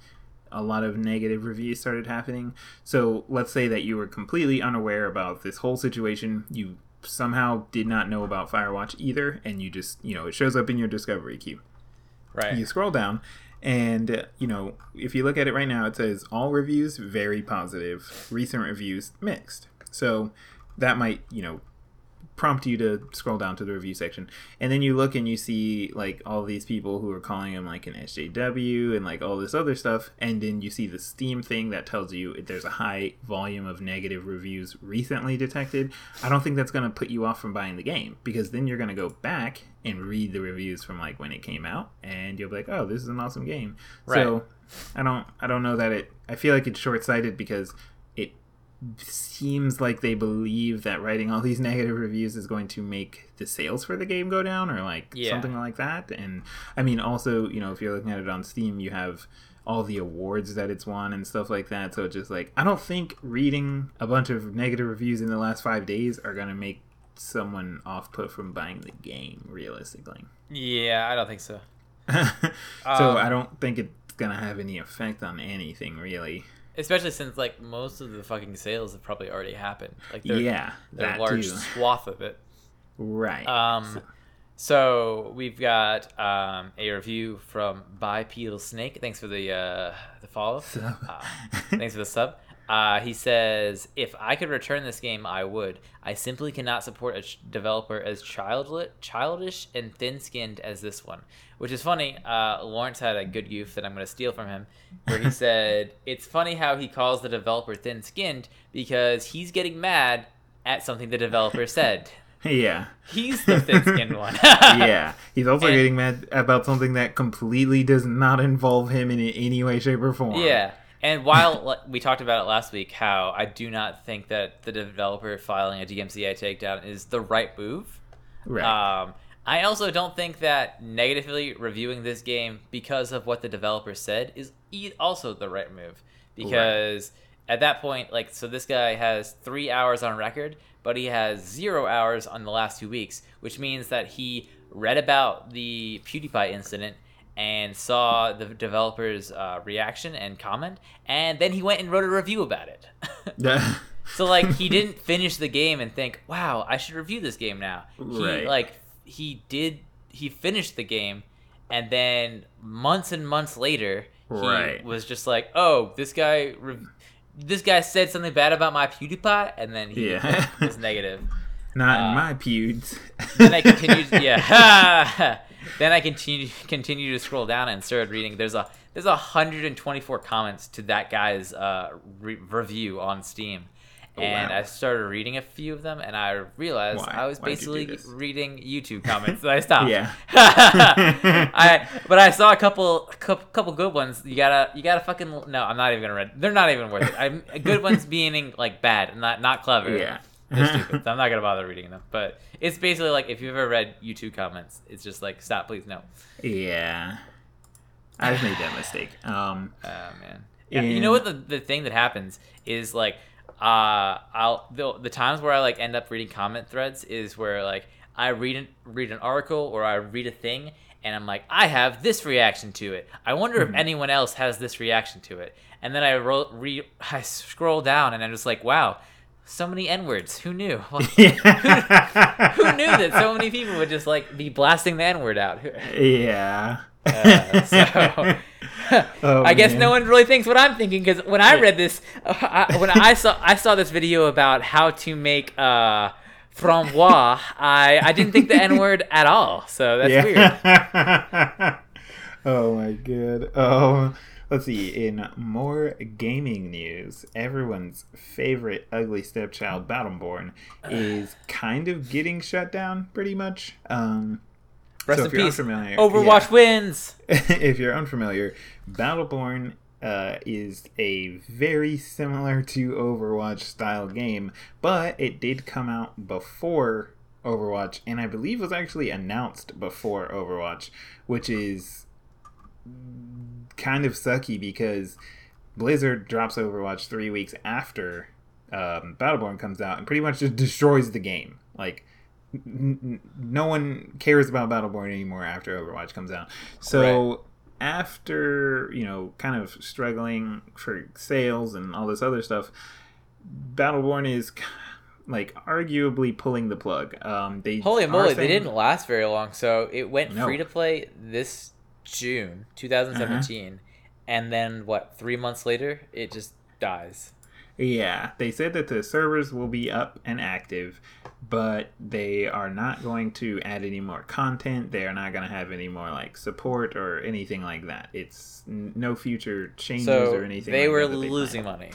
S2: a lot of negative reviews started happening. So let's say that you were completely unaware about this whole situation. You somehow did not know about Firewatch either, and you just, you know, it shows up in your discovery queue
S1: Right.
S2: you scroll down and uh, you know if you look at it right now it says all reviews very positive recent reviews mixed so that might you know prompt you to scroll down to the review section, and then you look and you see like all these people who are calling him like an SJW and like all this other stuff, and then you see the Steam thing that tells you there's a high volume of negative reviews recently detected. I don't think that's going to put you off from buying the game because then you're going to go back and read the reviews from like when it came out, and you'll be like, oh, this is an awesome game.
S1: Right.
S2: So I don't I don't know that it. I feel like it's short sighted because seems like they believe that writing all these negative reviews is going to make the sales for the game go down or like
S1: Yeah.
S2: something like that. And I mean, also, you know, if you're looking at it on Steam, you have all the awards that it's won and stuff like that. So it's just like, I don't think reading a bunch of negative reviews in the last five days are going to make someone off put from buying the game, realistically.
S1: Yeah, I don't think so.
S2: so
S1: Um,
S2: I don't think it's going to have any effect on anything, really.
S1: Especially since like most of the fucking sales have probably already happened. Like they're,
S2: yeah,
S1: they're
S2: that
S1: large
S2: too.
S1: swath of it.
S2: Right.
S1: Um, so we've got um, a review from Bipedal Snake. Thanks for the uh, the follow.
S2: So-
S1: Uh, thanks for the sub. Uh, he says, "If I could return this game, I would. I simply cannot support a ch- developer as childli- childish and thin-skinned as this one." Which is funny. Uh, Lawrence had a good goof that I'm going to steal from him, where he said, "It's funny how he calls the developer thin-skinned because he's getting mad at something the developer said.
S2: yeah.
S1: He's the thin-skinned one."
S2: yeah. He's also
S1: And-
S2: getting mad about something that completely does not involve him in any way, shape, or form.
S1: Yeah. And while we talked about it last week, how I do not think that the developer filing a DMCA takedown is the right move.
S2: Right.
S1: Um, I also don't think that negatively reviewing this game because of what the developer said is e- also the right move. Because at that point, like, so this guy has three hours on record, but he has zero hours on the last two weeks, which means that he read about the PewDiePie incident and saw the developer's uh, reaction and comment, and then he went and wrote a review about it. So like he didn't finish the game and think, "Wow, I should review this game now."
S2: Right.
S1: He like he did he finished the game and then months and months later he
S2: Right.
S1: was just like, "Oh, this guy rev- this guy said something bad about my PewDiePie," and then he
S2: Yeah.
S1: was negative.
S2: not
S1: uh,
S2: in my pewds.
S1: Then I continued, yeah. Then I continued continue to scroll down and started reading. There's a there's 124 comments to that guy's uh, re- review on Steam,
S2: Oh,
S1: and
S2: wow.
S1: I started reading a few of them, and I realized
S2: Why?
S1: I was
S2: you
S1: basically reading YouTube comments. so I stopped.
S2: Yeah.
S1: I but I saw a couple couple, couple good ones. You gotta you gotta fucking no. I'm not even gonna read. They're not even worth it. I'm good ones meaning like bad, not not clever.
S2: Yeah.
S1: They're stupid. so I'm not gonna bother reading them. But it's basically like if you've ever read YouTube comments, it's just like stop, please, no.
S2: yeah. I've made that mistake. Um,
S1: Oh man. Yeah, you know what the the thing that happens is like uh I'll the, the times where I like end up reading comment threads is where like I read an, read an article or I read a thing and I'm like I have this reaction to it. I wonder if anyone else has this reaction to it. And then I ro- re- I scroll down and I'm just like wow, so many n words. Who knew?
S2: Yeah.
S1: who knew that so many people would just like be blasting the n word out?
S2: yeah.
S1: Uh, so
S2: Oh,
S1: I guess
S2: man.
S1: no one really thinks what I'm thinking because when I read this, uh, I, when I saw I saw this video about how to make uh, framboise, I I didn't think the N word at all. So that's weird.
S2: weird. oh my god. Oh, let's see. In more gaming news, everyone's favorite ugly stepchild, Battleborn, is kind of getting shut down, pretty much. Um,
S1: Rest
S2: so
S1: in
S2: if you're
S1: peace.
S2: unfamiliar-
S1: Overwatch
S2: yeah.
S1: wins.
S2: if you're unfamiliar, Battleborn uh, is a very similar to Overwatch style game, but it did come out before Overwatch, and I believe was actually announced before Overwatch, which is kind of sucky because Blizzard drops Overwatch three weeks after um, Battleborn comes out and pretty much just destroys the game. Like, n- n- no one cares about Battleborn anymore after Overwatch comes out. So after you know, kind of struggling for sales and all this other stuff, Battleborn is like arguably pulling the plug. Um, they
S1: Holy moly, they didn't last very long. So it went
S2: No.
S1: free to play this June 2017, and then what? Three months later, it just dies.
S2: Yeah, they said that the servers will be up and active but they are not going to add any more content. They are not going to have any more like support or anything like that. It's n- no future changes
S1: So
S2: or anything.
S1: they
S2: like
S1: were
S2: that
S1: losing money.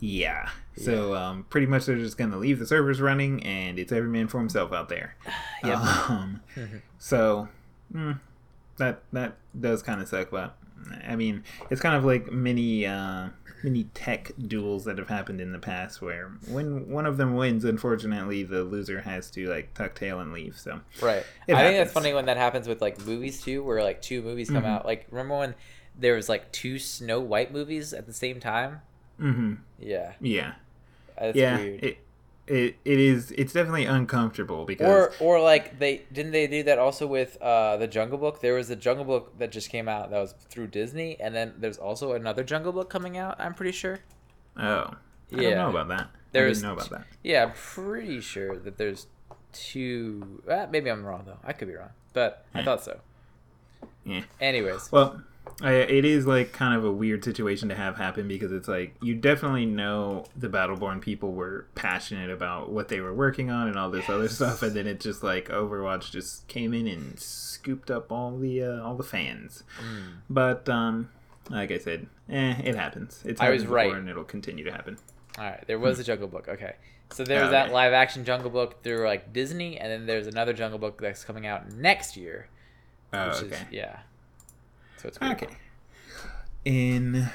S2: Yeah. So um, pretty much they're just going to leave the servers running, and it's every man for himself out there.
S1: Yep.
S2: Um, so mm, that that does kind of suck, but I mean, it's kind of like many uh, many tech duels that have happened in the past, where when one of them wins, unfortunately, the loser has to like tuck tail and leave. So
S1: Right. I think that's funny when that happens with like movies too, where like two movies come
S2: Mhm.
S1: out. Like remember when there was like two Snow White movies at the same time?
S2: hmm
S1: Yeah,
S2: yeah,
S1: that's
S2: yeah,
S1: weird.
S2: it it it is. It's definitely uncomfortable because
S1: or or like they didn't they do that also with uh the Jungle Book? There was a Jungle Book that just came out that was through Disney, and then there's also another Jungle Book coming out. I'm pretty sure.
S2: oh, I
S1: Yeah.
S2: don't know about that.
S1: There's-
S2: I didn't know about that.
S1: Yeah, I'm pretty sure that there's two. Uh, maybe I'm wrong though. I could be wrong, but I thought so.
S2: Yeah.
S1: Anyways,
S2: Well, I, it is like kind of a weird situation to have happen because it's like you definitely know the Battleborn people were passionate about what they were working on and all this other stuff, and then it just like Overwatch just came in and scooped up all the uh, all the fans.
S1: Mm.
S2: But um, like I said, eh, it happens. It's
S1: I was
S2: before
S1: right.
S2: and it'll continue to happen.
S1: All right, there was a Jungle Book. Okay, so there was
S2: Okay.
S1: that live action Jungle Book through like Disney, and then there's another Jungle Book that's coming out next year.
S2: Oh, okay.
S1: is yeah. So it's weird.
S2: Okay. In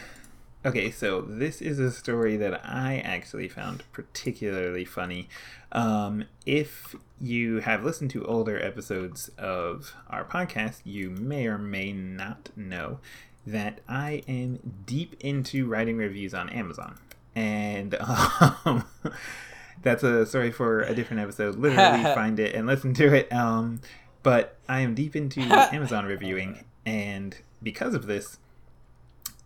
S2: okay, so this is a story that I actually found particularly funny. Um, if you have listened to older episodes of our podcast, you may or may not know that I am deep into writing reviews on Amazon, and um, that's a story for a different episode. Literally, find it and listen to it. Um, but I am deep into Amazon reviewing, and because of this,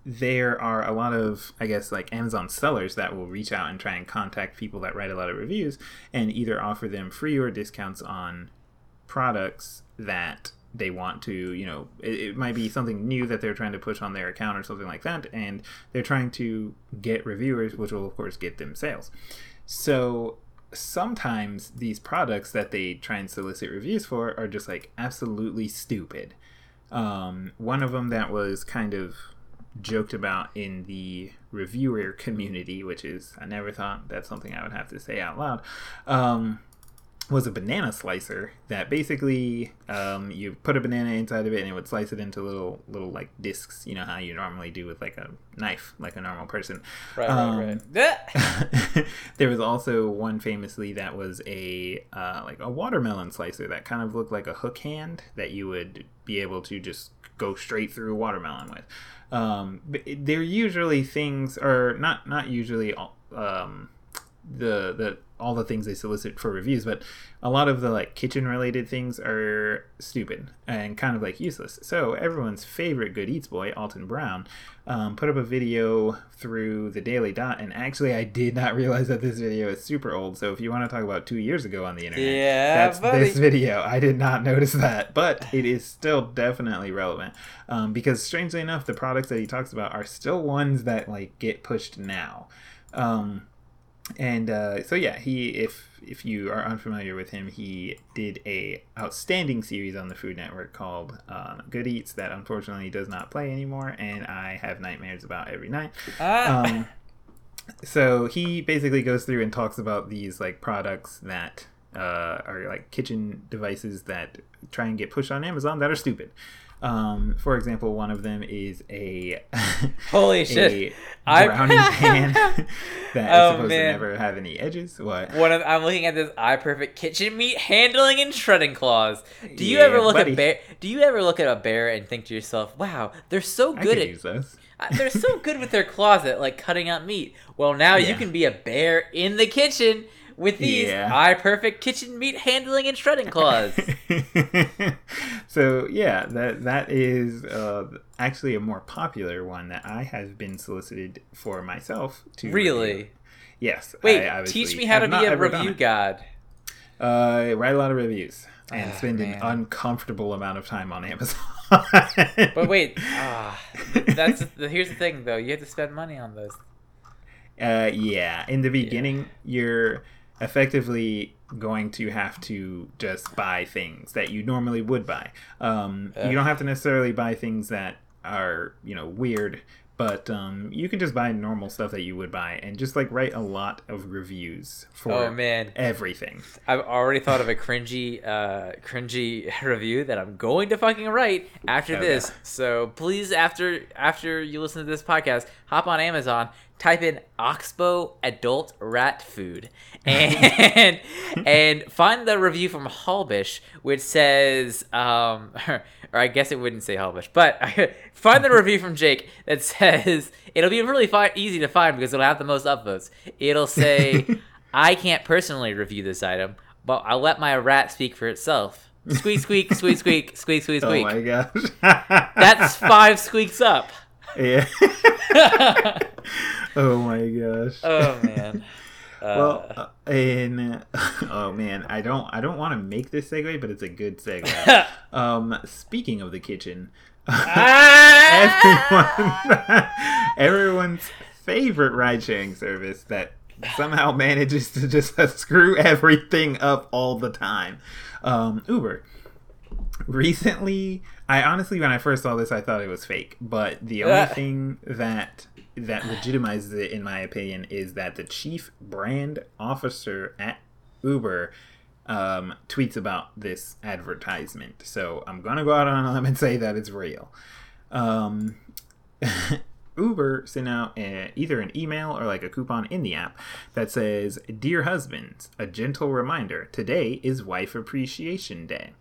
S2: there are a lot of, I guess, like Amazon sellers that will reach out and try and contact people that write a lot of reviews and either offer them free or discounts on products that they want to, you know, it, it might be something new that they're trying to push on their account or something like that, and they're trying to get reviewers, which will, of course, get them sales. So sometimes these products that they try and solicit reviews for are just like absolutely stupid. Um, one of them that was kind of joked about in the reviewer community, which is I never thought that's something I would have to say out loud, um, was a banana slicer that basically um, you put a banana inside of it and it would slice it into little little like discs. You know how you normally do with like a knife, like a normal person.
S1: Right,
S2: Um,
S1: right, right.
S2: there was also one famously that was a uh, like a watermelon slicer that kind of looked like a hook hand that you would be able to just go straight through a watermelon with. Um, but they're usually things, or not not usually um, the the all the things they solicit for reviews, but a lot of the like kitchen related things are stupid and kind of like useless. So everyone's favorite good eats boy, Alton Brown, um, put up a video through the Daily Dot, and actually I did not realize that this video is super old. So if you want to talk about two years ago on the internet,
S1: Yeah,
S2: that's
S1: buddy.
S2: this video. I did not notice that, but it is still definitely relevant um, because strangely enough, the products that he talks about are still ones that like get pushed now. Um, and uh, so yeah, he if if you are unfamiliar with him, he did a outstanding series on the Food Network called uh, Good Eats that unfortunately does not play anymore, and I have nightmares about every night.
S1: Ah.
S2: Um, so he basically goes through and talks about these like products that uh, are like kitchen devices that try and get pushed on Amazon that are stupid. Um, for example, one of them is a
S1: Holy
S2: a
S1: shit. I-
S2: brownie pan that is
S1: Oh,
S2: supposed
S1: man.
S2: to never have any edges. What?
S1: One of I'm looking at this iPerfect kitchen meat handling and shredding claws. Do you
S2: Yeah,
S1: ever look
S2: buddy.
S1: at bear? Do you ever look at a bear and think to yourself, "Wow, they're so good at they're so good with their claws at like cutting up meat. Well, now you can be a bear in the kitchen with these
S2: Yeah.
S1: iPerfect kitchen meat handling and shredding claws.
S2: so yeah, that that is uh, actually a more popular one that I have been solicited for myself to review.
S1: really?
S2: Yes.
S1: Wait,
S2: I
S1: teach me how to be a review god.
S2: Uh, write a lot of reviews and
S1: Ah,
S2: spend
S1: man.
S2: an uncomfortable amount of time on Amazon.
S1: But wait, ah, that's the, here's the thing though. You have to spend money on those.
S2: Uh, yeah. In the beginning, you're effectively going to have to just buy things that you normally would buy. Um, you don't have to necessarily buy things that are you know weird, but um, you can just buy normal stuff that you would buy and just like write a lot of reviews for
S1: Oh man,
S2: everything.
S1: I've already thought of a cringy, uh, cringy review that I'm going to fucking write after
S2: Okay.
S1: this. So please, after after you listen to this podcast, hop on Amazon, type in Oxbow Adult Rat Food, and and find the review from Halbish, which says, um, or I guess it wouldn't say Halbish, but find the review from Jake that says it'll be really fi- easy to find because it'll have the most upvotes. It'll say. I can't personally review this item, but I'll let my rat speak for itself. Squeak, squeak, squeak, squeak, squeak, squeak,
S2: Oh
S1: squeak.
S2: my gosh.
S1: That's five squeaks up.
S2: yeah. oh my gosh.
S1: Oh man. Uh,
S2: well, uh, and oh man, I don't, I don't want to make this segue, but it's a good segue. um, speaking of the kitchen, everyone, everyone's favorite ride-sharing service that somehow manages to just uh, screw everything up all the time, um, Uber. Recently, I honestly, when I first saw this, I thought it was fake. But the only
S1: Ah.
S2: thing that that legitimizes it, in my opinion, is that the chief brand officer at Uber um, tweets about this advertisement. So I'm gonna go out on a limb and say that it's real. Um, Uber sent out a, either an email or like a coupon in the app that says, "Dear husbands, a gentle reminder: today is Wife Appreciation Day."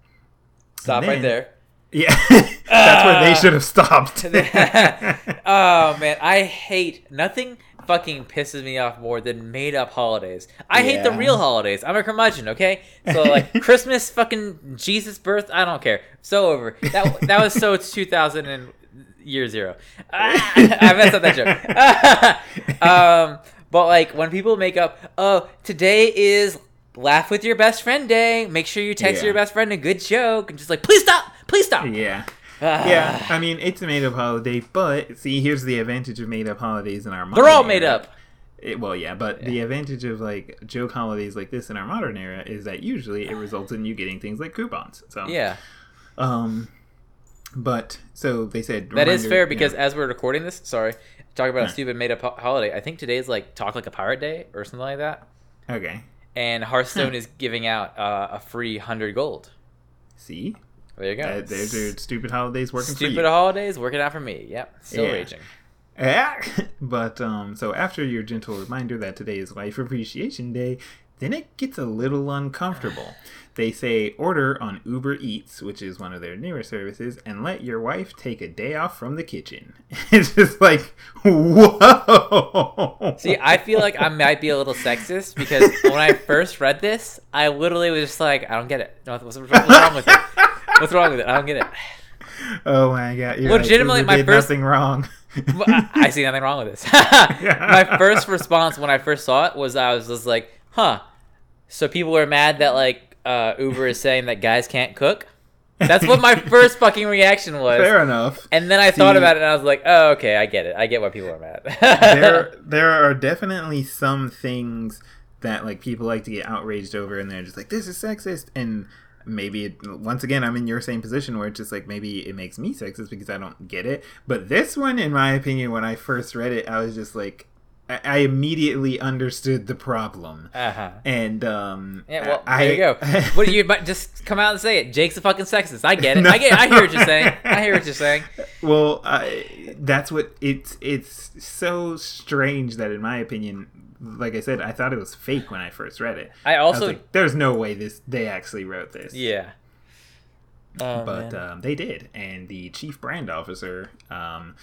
S1: Stop right there.
S2: Yeah, that's where they
S1: Ah.
S2: should have stopped.
S1: oh man, I hate nothing. Fucking pisses me off more than made up holidays. I hate the real holidays. I'm a curmudgeon, okay? So like Christmas, fucking Jesus birth, I don't care. So over. That that was so 2000 and year zero. Ah, I messed up that joke. um, but like when people make up, oh, today is laugh with your best friend day. Make sure you text
S2: Yeah.
S1: your best friend a good joke, and just like, please stop, please stop.
S2: yeah.
S1: Ah.
S2: Yeah, I mean it's a made up holiday, but see, here's the advantage of made up holidays in our modern
S1: They're all
S2: era.
S1: made up.
S2: It- well, yeah, but the advantage of like joke holidays like this in our modern era is that usually it results in you getting things like coupons. So
S1: Yeah.
S2: um, but so they said
S1: That is fair
S2: you
S1: because
S2: know,
S1: as we're recording this, sorry, talk about a stupid made up ho- holiday. I think today is like Talk Like a Pirate Day or something like that.
S2: okay,
S1: And Hearthstone is giving out uh, a free 100 gold.
S2: see,
S1: There you go.
S2: uh, there's your stupid holidays working
S1: Stupid
S2: for you.
S1: holidays working out for me. Yep. Still
S2: Yeah.
S1: raging.
S2: Ah, but um, so after your gentle reminder that today is Wife Appreciation Day, then it gets a little uncomfortable. They say order on Uber Eats, which is one of their newer services, and let your wife take a day off from the kitchen. It's just like, whoa.
S1: See, I feel like I might be a little sexist because when I first read this, I literally was just like, I don't get it. No, What's, what's wrong with it? What's wrong with it? I don't get it.
S2: oh my god! You're
S1: Legitimately,
S2: right,
S1: my
S2: did
S1: first-
S2: nothing wrong.
S1: I, I see nothing wrong with this. My first response when I first saw it was I was just like, huh. So people were mad that like uh, Uber is saying that guys can't cook. That's what my first fucking reaction was.
S2: Fair enough.
S1: And then I thought about it and I was like, oh, okay, I get it. I get why people are mad.
S2: there there are definitely some things that like people like to get outraged over and they're just like this is sexist and maybe it, once again i'm in your same position where it's just like maybe it makes me sexist because i don't get it but this one in my opinion when i first read it i was just like i, I immediately understood the problem
S1: uh-huh.
S2: and um
S1: Yeah, well,
S2: I,
S1: there you go. What do you but just come out and say it? Jake's a fucking sexist. I get it. I get. I hear what you're saying. I hear what you're saying.
S2: well I, that's what it's it's so strange that in my opinion like i said i thought it was fake when i first read it
S1: I
S2: I
S1: also,
S2: like, there's no way this they actually wrote this.
S1: yeah. Oh,
S2: but
S1: man.
S2: um, they did, and the chief brand officer, um,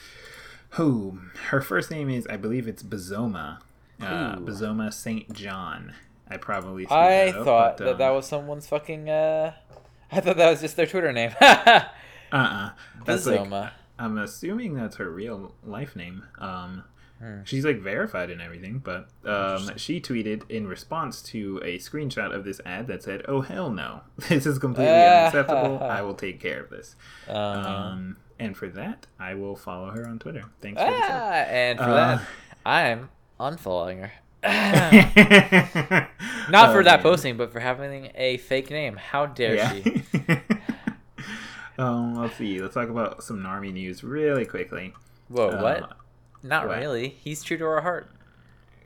S2: who her first name is, I believe it's Bozoma, uh,
S1: Ooh.
S2: Bozoma Saint John. I probably
S1: I
S2: that up,
S1: thought
S2: but,
S1: that that
S2: um,
S1: was someone's fucking. uh I thought that was just their Twitter name.
S2: uh-uh. That's like I'm assuming that's her real life name. Um,
S1: Hmm.
S2: She's like verified and everything, but um, she tweeted in response to a screenshot of this ad that said, "Oh hell no, this is completely unacceptable. I will take care of this."
S1: Um,
S2: Um, and for that, I will follow her on Twitter. Thanks for the
S1: ah, and for
S2: Uh,
S1: that, I'm unfollowing her. Not for
S2: Oh,
S1: that
S2: man.
S1: posting, but for having a fake name. How dare
S2: Yeah.
S1: she?
S2: um, let's see. Let's talk about some Narmy news really quickly.
S1: Whoa,
S2: Uh,
S1: what? Not
S2: what?
S1: really. He's true to our heart.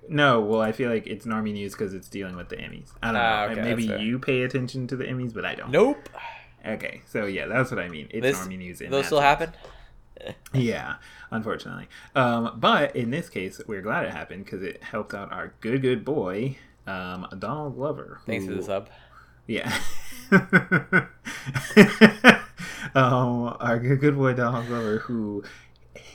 S2: No, well, I feel like it's Narmy news because it's dealing with the Emmys. I don't
S1: Ah,
S2: know.
S1: okay,
S2: Maybe you pay attention to the Emmys, but I don't.
S1: Nope.
S2: Okay, so yeah, that's what I mean. It's
S1: This-
S2: Narmy news. In
S1: Those still
S2: sense.
S1: happen?
S2: Yeah, unfortunately. Um, but in this case, we're glad it happened because it helped out our good, good boy, um, Donald Glover.
S1: Thanks for the sub.
S2: Yeah. um, our good, good boy Donald Glover, who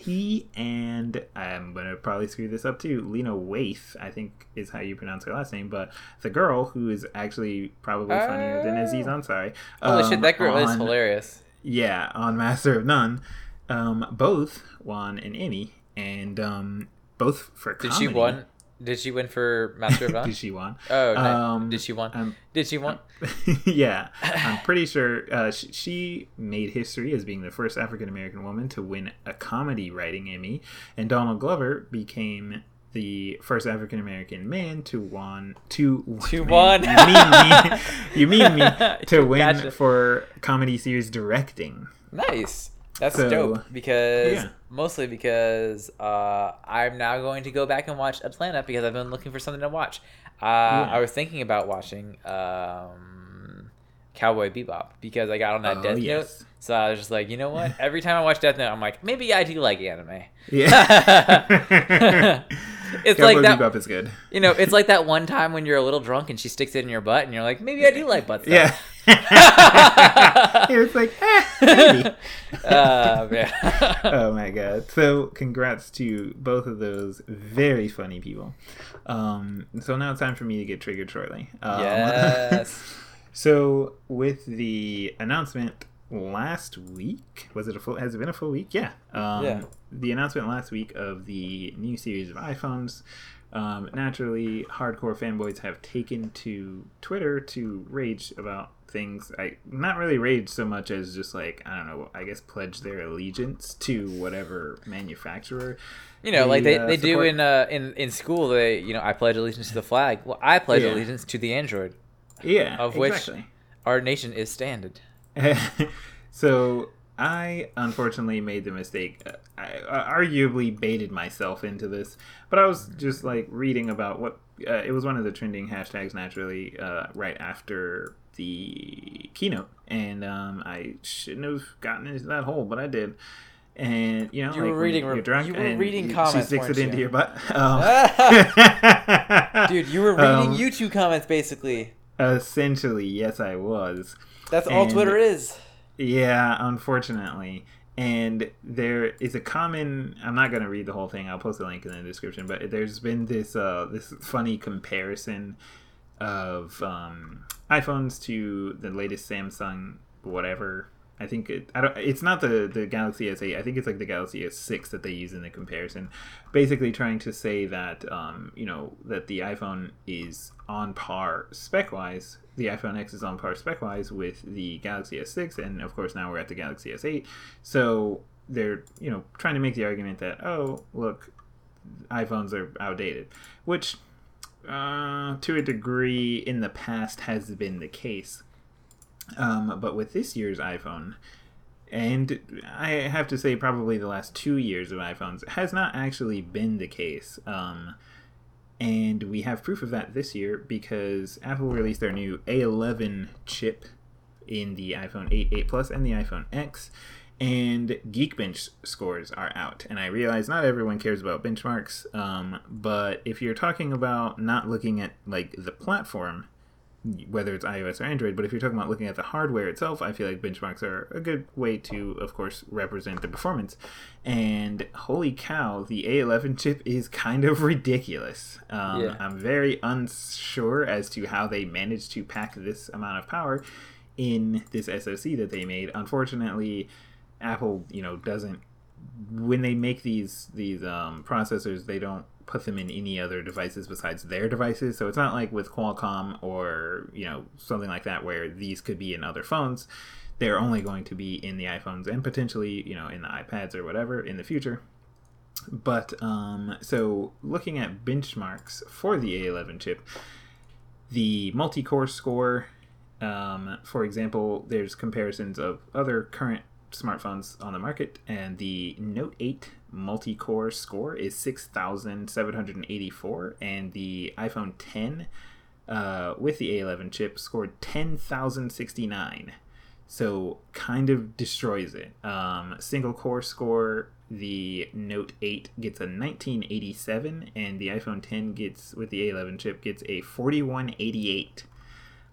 S2: he and I'm gonna probably screw this up too. Lena Waithe, I think is how you pronounce her last name, but the girl who is actually probably funnier than Aziz
S1: Oh.
S2: Ansari.
S1: Holy shit,
S2: um,
S1: that girl is hilarious.
S2: Yeah, on Master of None, um, both won an Emmy, and um, both for
S1: Did
S2: comedy.
S1: she won? Did she win for Master of None?
S2: Did she won?
S1: Oh, no.
S2: Um,
S1: did she won?
S2: um,
S1: did she won?
S2: yeah, I'm pretty sure uh, she, she made history as being the first African American woman to win a comedy writing Emmy, and Donald Glover became the first African American man to won to
S1: To won.
S2: You mean me? You mean me to win
S1: Gotcha.
S2: for comedy series directing?
S1: Nice. That's
S2: So,
S1: dope because
S2: yeah.
S1: Mostly because uh, I'm now going to go back and watch Atlanta because I've been looking for something to watch. Uh, I was thinking about watching um, Cowboy Bebop because I got on that
S2: Oh,
S1: Death
S2: yes.
S1: Note. So I was just like, you know what? Every time I watch Death Note, I'm like, maybe I do like anime.
S2: Yeah,
S1: It's
S2: Cowboy
S1: like that.
S2: Bebop is good.
S1: You know, it's like that one time when you're a little drunk and she sticks it in your butt, and you're like, maybe I do like butt stuff.
S2: Yeah. it's like, eh, maybe.
S1: uh, man.
S2: oh my god. So congrats to both of those very funny people. Um, so now it's time for me to get triggered shortly. Um,
S1: yes.
S2: so with the announcement last week, was it a full? Has it been a full week? Yeah. Um,
S1: Yeah.
S2: The announcement last week of the new series of iPhones. Um, naturally, hardcore fanboys have taken to Twitter to rage about things. I not really rage so much as just like I don't know. I guess pledge their allegiance to whatever manufacturer.
S1: You know, like they,
S2: uh,
S1: they do in uh in in school. They you know I pledge allegiance to the flag. Well, I pledge
S2: Yeah.
S1: allegiance to the Android.
S2: Yeah,
S1: Of which-
S2: exactly.
S1: Our nation is standard.
S2: so I unfortunately made the mistake. uh, I, I arguably baited myself into this, but I was just like reading about what uh, it was one of the trending hashtags naturally uh, right after the keynote, and um, I shouldn't have gotten into that hole, but I did. And you know,
S1: You were
S2: like when
S1: reading-
S2: you're drunk
S1: you were reading
S2: she
S1: comments,
S2: sticks it
S1: weren't
S2: into
S1: you?
S2: your butt. Um,
S1: Dude, you were reading
S2: Um,
S1: YouTube comments basically.
S2: Essentially, yes, I was.
S1: That's all
S2: and-
S1: Twitter is.
S2: Yeah, unfortunately. And there is a common I'm not gonna read the whole thing, I'll post a link in the description, but there's been this uh this funny comparison of um iPhones to the latest Samsung whatever. I think it I don't it's not the the Galaxy S8, I think it's like the Galaxy S6 that they use in the comparison. Basically trying to say that um, you know, that the iPhone is on par spec wise the iPhone X is on par spec wise with the Galaxy S6, and of course now we're at the Galaxy S8. So they're you know trying to make the argument that oh look, iPhones are outdated, which uh, to a degree in the past has been the case. Um, but with this year's iPhone, and I have to say probably the last two years of iPhones has not actually been the case. Um, and we have proof of that this year because Apple released their new A11 chip in the iPhone 8, 8 Plus, and the iPhone X. And Geekbench scores are out. And I realize not everyone cares about benchmarks, um, but if you're talking about not looking at like the platform, whether it's iOS or Android, but if you're talking about looking at the hardware itself, I feel like benchmarks are a good way to, of course, represent the performance. And holy cow, the A11 chip is kind of ridiculous. Um,
S1: Yeah.
S2: I'm very unsure as to how they managed to pack this amount of power in this SoC that they made. Unfortunately, Apple, you know, doesn't when they make these these um, processors, they don't put them in any other devices besides their devices. So it's not like with Qualcomm or you know something like that where these could be in other phones. They're only going to be in the iPhones and potentially you know in the iPads or whatever in the future. But um, so looking at benchmarks for the A11 chip, the multi-core score, um, for example, there's comparisons of other current smartphones on the market, and the Note 8 multi-core score is 6,784, and the iPhone 10 uh, with the A11 chip scored 10,069. So kind of destroys it. Um, single core score, the Note 8 gets a 1987, and the iPhone 10 gets with the A11 chip gets a 4188.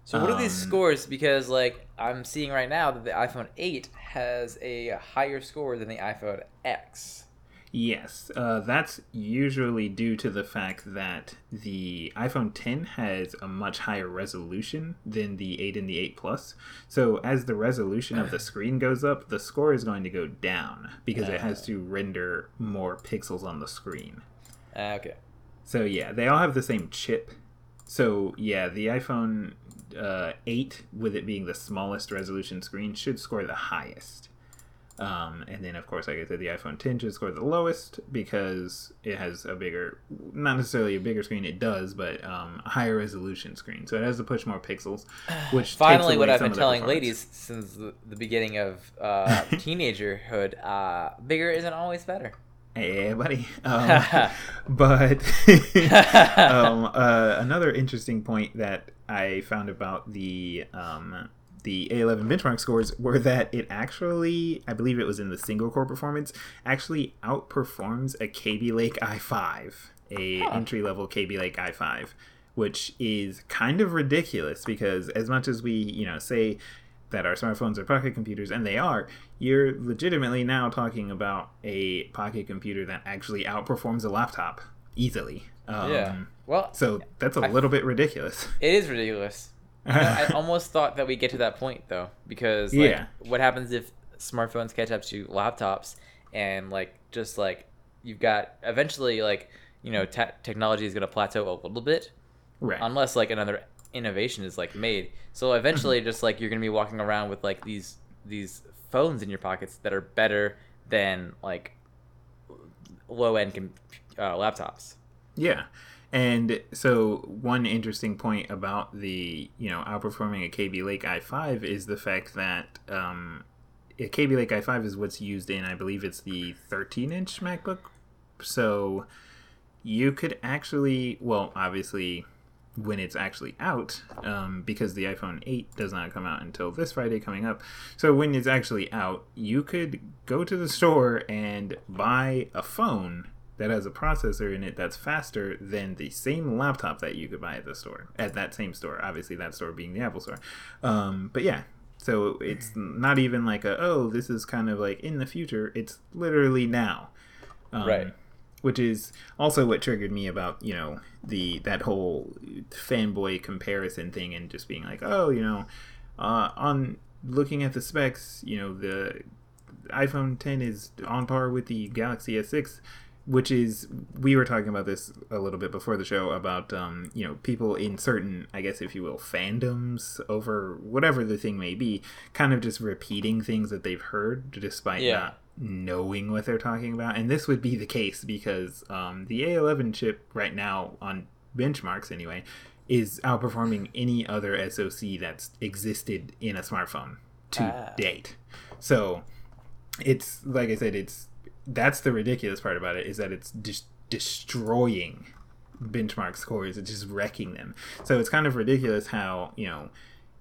S1: So what are these
S2: Um,
S1: scores? Because like I'm seeing right now that the iPhone 8 has a higher score than the iPhone X.
S2: Yes, uh, that's usually due to the fact that the iPhone 10 has a much higher resolution than the 8 and the 8 Plus. So as the resolution of the screen goes up, the score is going to go down because it has to render more pixels on the screen.
S1: Uh, okay.
S2: So yeah, they all have the same chip. So yeah, the iPhone uh, 8, with it being the smallest resolution screen, should score the highest. Um, and then, of course, like I said, the iPhone 10 should score the lowest because it has a bigger, not necessarily a bigger screen, it does, but um, a higher resolution screen. So it has to push more pixels, which
S1: Finally, what I've been telling ladies since the, the beginning of uh, teenagerhood, uh, bigger isn't always better.
S2: Hey, buddy. Um, but um, uh, another interesting point that I found about the um, the A11 benchmark scores were that it actually, I believe it was in the single core performance, actually outperforms a Kaby Lake i5, a
S1: Huh.
S2: entry level Kaby Lake i5, which is kind of ridiculous because as much as we, you know, say that our smartphones are pocket computers, and they are, you're legitimately now talking about a pocket computer that actually outperforms a laptop easily. Um,
S1: yeah. Well,
S2: So that's a
S1: I-
S2: little bit ridiculous.
S1: it is ridiculous. I almost thought that we get to that point though, because like,
S2: Yeah.
S1: what happens if smartphones catch up to laptops and like just like you've got eventually like you know te- technology is going to plateau a little bit
S2: right.
S1: unless like another innovation is like made. So eventually, just like you're gonna be walking around with like these these phones in your pockets that are better than like low end com- uh, laptops.
S2: Yeah. And so one interesting point about the, you know, outperforming a Kaby Lake i5 is the fact that um, a Kaby Lake i5 is what's used in, I believe it's the 13 inch MacBook. So you could actually, well, obviously when it's actually out, um, because the iPhone 8 does not come out until this Friday coming up. So when it's actually out, you could go to the store and buy a phone that has a processor in it that's faster than the same laptop that you could buy at the store at that same store obviously that store being the apple store. Um, but yeah so it's not even like a oh this is kind of like in the future it's literally now. Um,
S1: Right.
S2: which is also what triggered me about you know the that whole fanboy comparison thing and just being like oh you know uh, on looking at the specs you know the iphone 10 is on par with the galaxy s6 which is we were talking about this a little bit before the show about um, you know people in certain i guess if you will fandoms over whatever the thing may be kind of just repeating things that they've heard despite
S1: Yeah.
S2: not knowing what they're talking about and this would be the case because um, the a11 chip right now on benchmarks anyway is outperforming any other soc that's existed in a smartphone to
S1: Ah.
S2: date so it's like i said it's that's the ridiculous part about it is that it's just destroying benchmark scores it's just wrecking them so it's kind of ridiculous how you know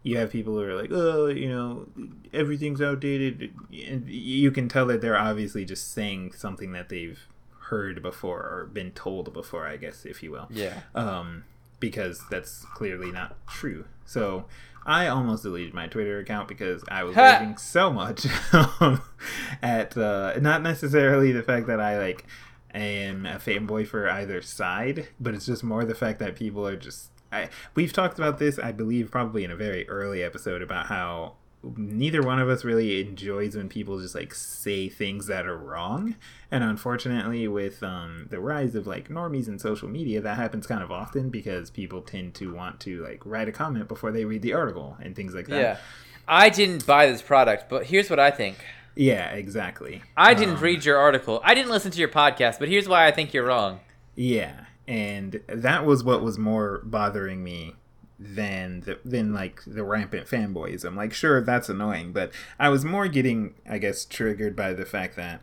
S2: you have people who are like oh you know everything's outdated and you can tell that they're obviously just saying something that they've heard before or been told before i guess if you will
S1: Yeah.
S2: um, because that's clearly not true. So I almost deleted my Twitter account because I was
S1: Ha!
S2: laughing so much at uh, not necessarily the fact that I like am a fanboy for either side, but it's just more the fact that people are just. I, we've talked about this, I believe, probably in a very early episode about how neither one of us really enjoys when people just like say things that are wrong and unfortunately with um, the rise of like normies and social media that happens kind of often because people tend to want to like write a comment before they read the article and things like that
S1: Yeah. I didn't buy this product, but here's what I think.
S2: Yeah, exactly.
S1: I didn't
S2: Um,
S1: read your article. I didn't listen to your podcast, but here's why I think you're wrong.
S2: Yeah, and that was what was more bothering me than the, than like the rampant fanboyism. Like, sure, that's annoying, but I was more getting, I guess, triggered by the fact that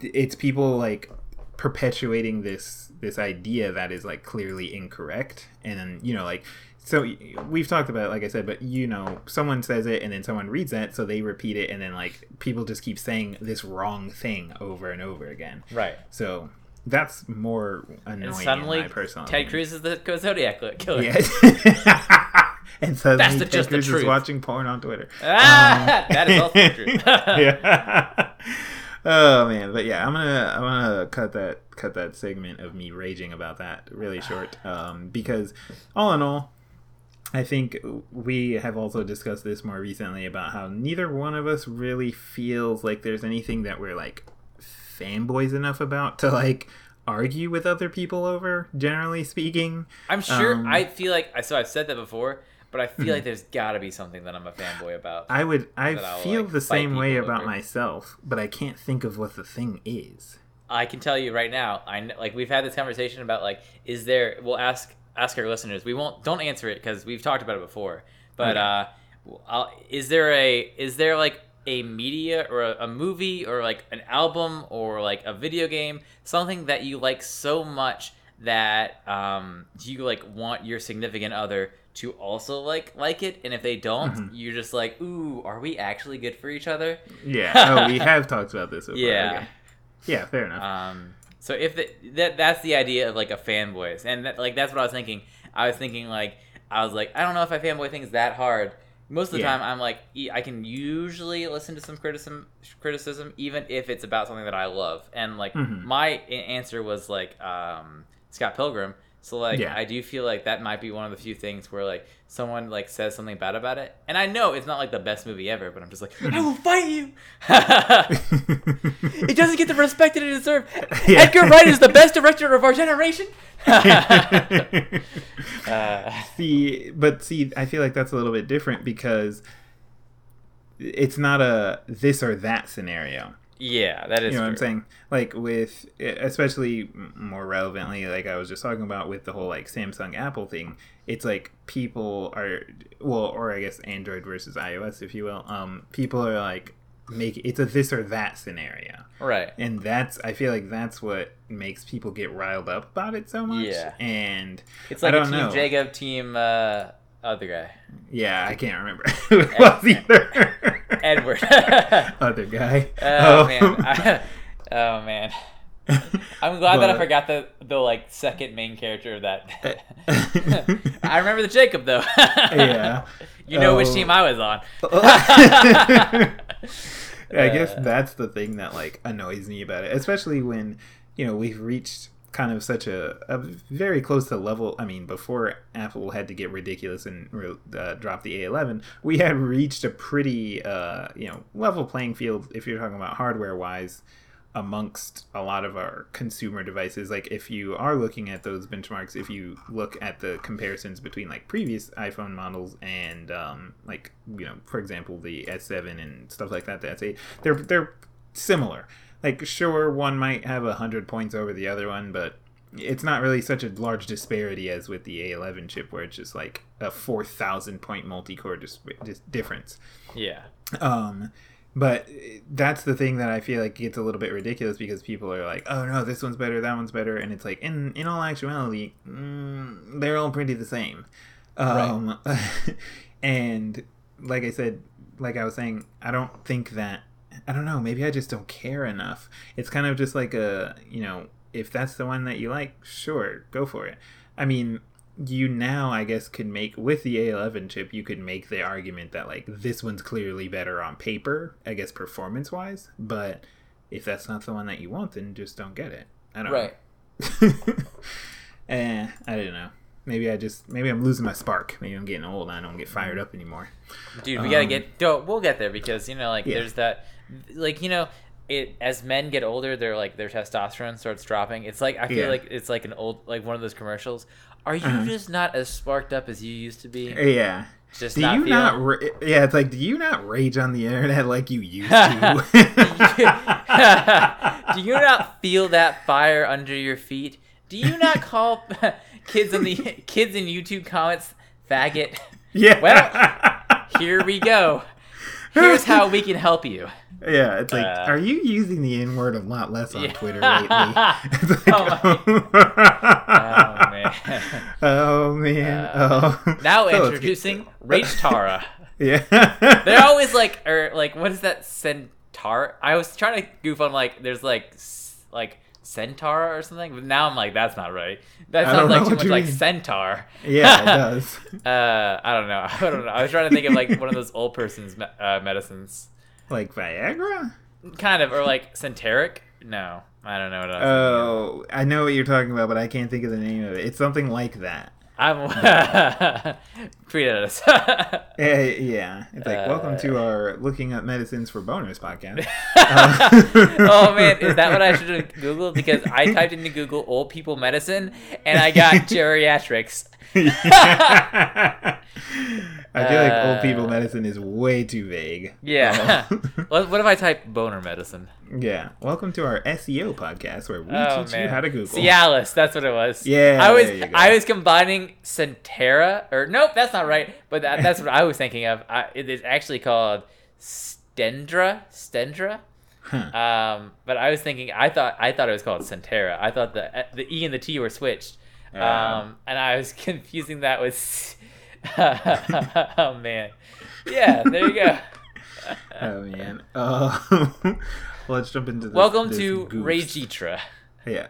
S2: it's people like perpetuating this this idea that is like clearly incorrect, and then you know, like. So we've talked about it, like I said, but you know, someone says it and then someone reads that, so they repeat it, and then like people just keep saying this wrong thing over and over again.
S1: Right.
S2: So that's more annoying.
S1: And suddenly,
S2: in my personal
S1: Ted
S2: opinion.
S1: Cruz is the Zodiac killer.
S2: Yeah. and suddenly
S1: That's the-
S2: Ted
S1: just the
S2: Cruz is watching porn on Twitter.
S1: Ah, that is also true.
S2: yeah. Oh man, but yeah, I'm gonna I'm gonna cut that cut that segment of me raging about that really short, um, because all in all, I think we have also discussed this more recently about how neither one of us really feels like there's anything that we're like fanboys enough about to like argue with other people over. Generally speaking,
S1: I'm sure.
S2: Um,
S1: I feel like so. I've said that before, but I feel like there's got to be something that I'm a fanboy about.
S2: I would I feel
S1: like,
S2: the same way about
S1: over.
S2: myself, but I can't think of what the thing is.
S1: I can tell you right now. I like we've had this conversation about like, is there? We'll ask ask our listeners. We won't. Don't answer it because we've talked about it before. But
S2: Okay.
S1: uh, I'll, is there a is there like a media or a, a movie or like an album or like a video game something that you like so much that um you like want your significant other to also like like it and if they don't
S2: Mhm.
S1: you're just like ooh are we actually good for each other
S2: Yeah. oh, we have talked about this. Before.
S1: Yeah.
S2: Okay. Yeah. Fair enough.
S1: Um, so if the, that that's the idea of like a fanboys, and that, like that's what I was thinking. I was thinking like I was like I don't know if I fanboy things that hard. Most of the
S2: Yeah.
S1: time, I'm like i can usually listen to some criticism, criticism, even if it's about something that I love. And like
S2: Mhm.
S1: my answer was like um, Scott Pilgrim. So like
S2: Yeah.
S1: I do feel like that might be one of the few things where like someone like says something bad about it, and I know it's not like the best movie ever, but I'm just like I will fight you. it doesn't get the respect that it deserves.
S2: Yeah.
S1: Edgar Wright is the best director of our generation. uh,
S2: see, but see, I feel like that's a little bit different because it's not a this or that scenario.
S1: Yeah, that is
S2: you know what I'm saying? Like with, especially more relevantly, like I was just talking about with the whole like Samsung Apple thing. It's like people are, well, or I guess Android versus iOS, if you will. Um, people are like make it's a this or that scenario,
S1: Right.
S2: and that's I feel like that's what makes people get riled up about it so much.
S1: Yeah.
S2: and
S1: It's
S2: I
S1: like a
S2: don't
S1: team
S2: know.
S1: Jacob, team uh, other guy,
S2: yeah, I can't remember who it was either.
S1: Edward.
S2: other guy.
S1: oh
S2: Um,
S1: man. I- oh man. I'm glad that I forgot the the like second main character of that. I remember the Jacob though.
S2: Yeah.
S1: You know which
S2: Oh.
S1: team I was on.
S2: I guess that's the thing that like annoys me about it, especially when you know we've reached kind of such a, a very close to level. I mean, before Apple had to get ridiculous and uh, drop the A11, we had reached a pretty uh, you know level playing field if you're talking about hardware wise amongst a lot of our consumer devices like if you are looking at those benchmarks if you look at the comparisons between like previous iphone models and um, like you know for example the s7 and stuff like that the s8 they're they're similar like sure one might have a hundred points over the other one but it's not really such a large disparity as with the a11 chip where it's just like a 4000 point multi-core dis- dis- difference
S1: Yeah.
S2: um, but that's the thing that I feel like gets a little bit ridiculous because people are like, "Oh no, this one's better, that one's better," and it's like, in in all actuality, mm, they're all pretty the same. Um, and like I said, like I was saying, I don't think that I don't know. Maybe I just don't care enough. It's kind of just like a you know, if that's the one that you like, sure, go for it. I mean, you now I guess could make with the A11 chip, you could make the argument that like this one's clearly better on paper, I guess performance wise. But if that's not the one that you want, then just don't get it. I don't
S1: Right.
S2: know. eh, I don't know. Maybe I just maybe I'm losing my spark. Maybe I'm getting old. and I don't get fired up anymore.
S1: Dude, we gotta
S2: Um,
S1: get. Go, we'll get there because you know, like,
S2: Yeah.
S1: there's that, like, you know, it as men get older, they're like their testosterone starts dropping. It's like I feel
S2: Yeah.
S1: like it's like an old, like one of those commercials. Are you
S2: Uh-huh.
S1: just not as sparked up as you used to be?
S2: Yeah.
S1: Just
S2: Do
S1: not
S2: you
S1: feeling-
S2: not? Ra- yeah, it's like, do you not rage on the internet like you used to?
S1: Do you not feel that fire under your feet? Do you not call kids in the kids in YouTube comments faggot?
S2: yeah.
S1: Well- Here we go. Here's how we can help you.
S2: Yeah, it's like,
S1: Uh,
S2: are you using the N word a lot less on
S1: Yeah.
S2: Twitter lately? Like,
S1: Oh man.
S2: oh man.
S1: Uh,
S2: oh.
S1: Now
S2: So
S1: introducing Rage Tara.
S2: Yeah.
S1: They're always like, or like, what is that centaur? I was trying to goof on like, there's like, like centaur or something, but now I'm like, that's not right. That
S2: I
S1: sounds like too much like
S2: mean.
S1: centaur.
S2: yeah, it does.
S1: Uh, I don't know. I don't know. I was trying to think of like one of those old person's me- uh, medicines,
S2: Like Viagra?
S1: kind of, or like centeric. No, I don't know what.
S2: Oh, I know what you're talking about, but I can't think of the name of it. It's something like that.
S1: I'm tweet at us.
S2: Yeah, yeah. It's like, welcome
S1: Uh,
S2: to our looking up medicines for boners podcast.
S1: oh man, is that what I should have googled? Because I typed into Google old people medicine and I got geriatrics.
S2: I feel like old people
S1: Uh,
S2: medicine is way too vague.
S1: Yeah.
S2: Oh.
S1: what, what if I type boner medicine?
S2: yeah. Welcome to our SEO podcast where we
S1: Oh
S2: teach
S1: man,
S2: you how to Google.
S1: Cialis, that's what it was.
S2: Yeah,
S1: I was
S2: there you go.
S1: I was combining Centera or nope, that's not right. But that, that's what I was thinking of. I, it is actually called Stendra. Stendra.
S2: Huh.
S1: Um, but I was thinking, I thought I thought it was called Centera. I thought the the E and the T were switched.
S2: Oh.
S1: Um, and I was confusing that with. oh man, yeah. There you go.
S2: Oh man. Uh, let's jump into this.
S1: Welcome
S2: this
S1: to
S2: goofs.
S1: Ragitra.
S2: Yeah.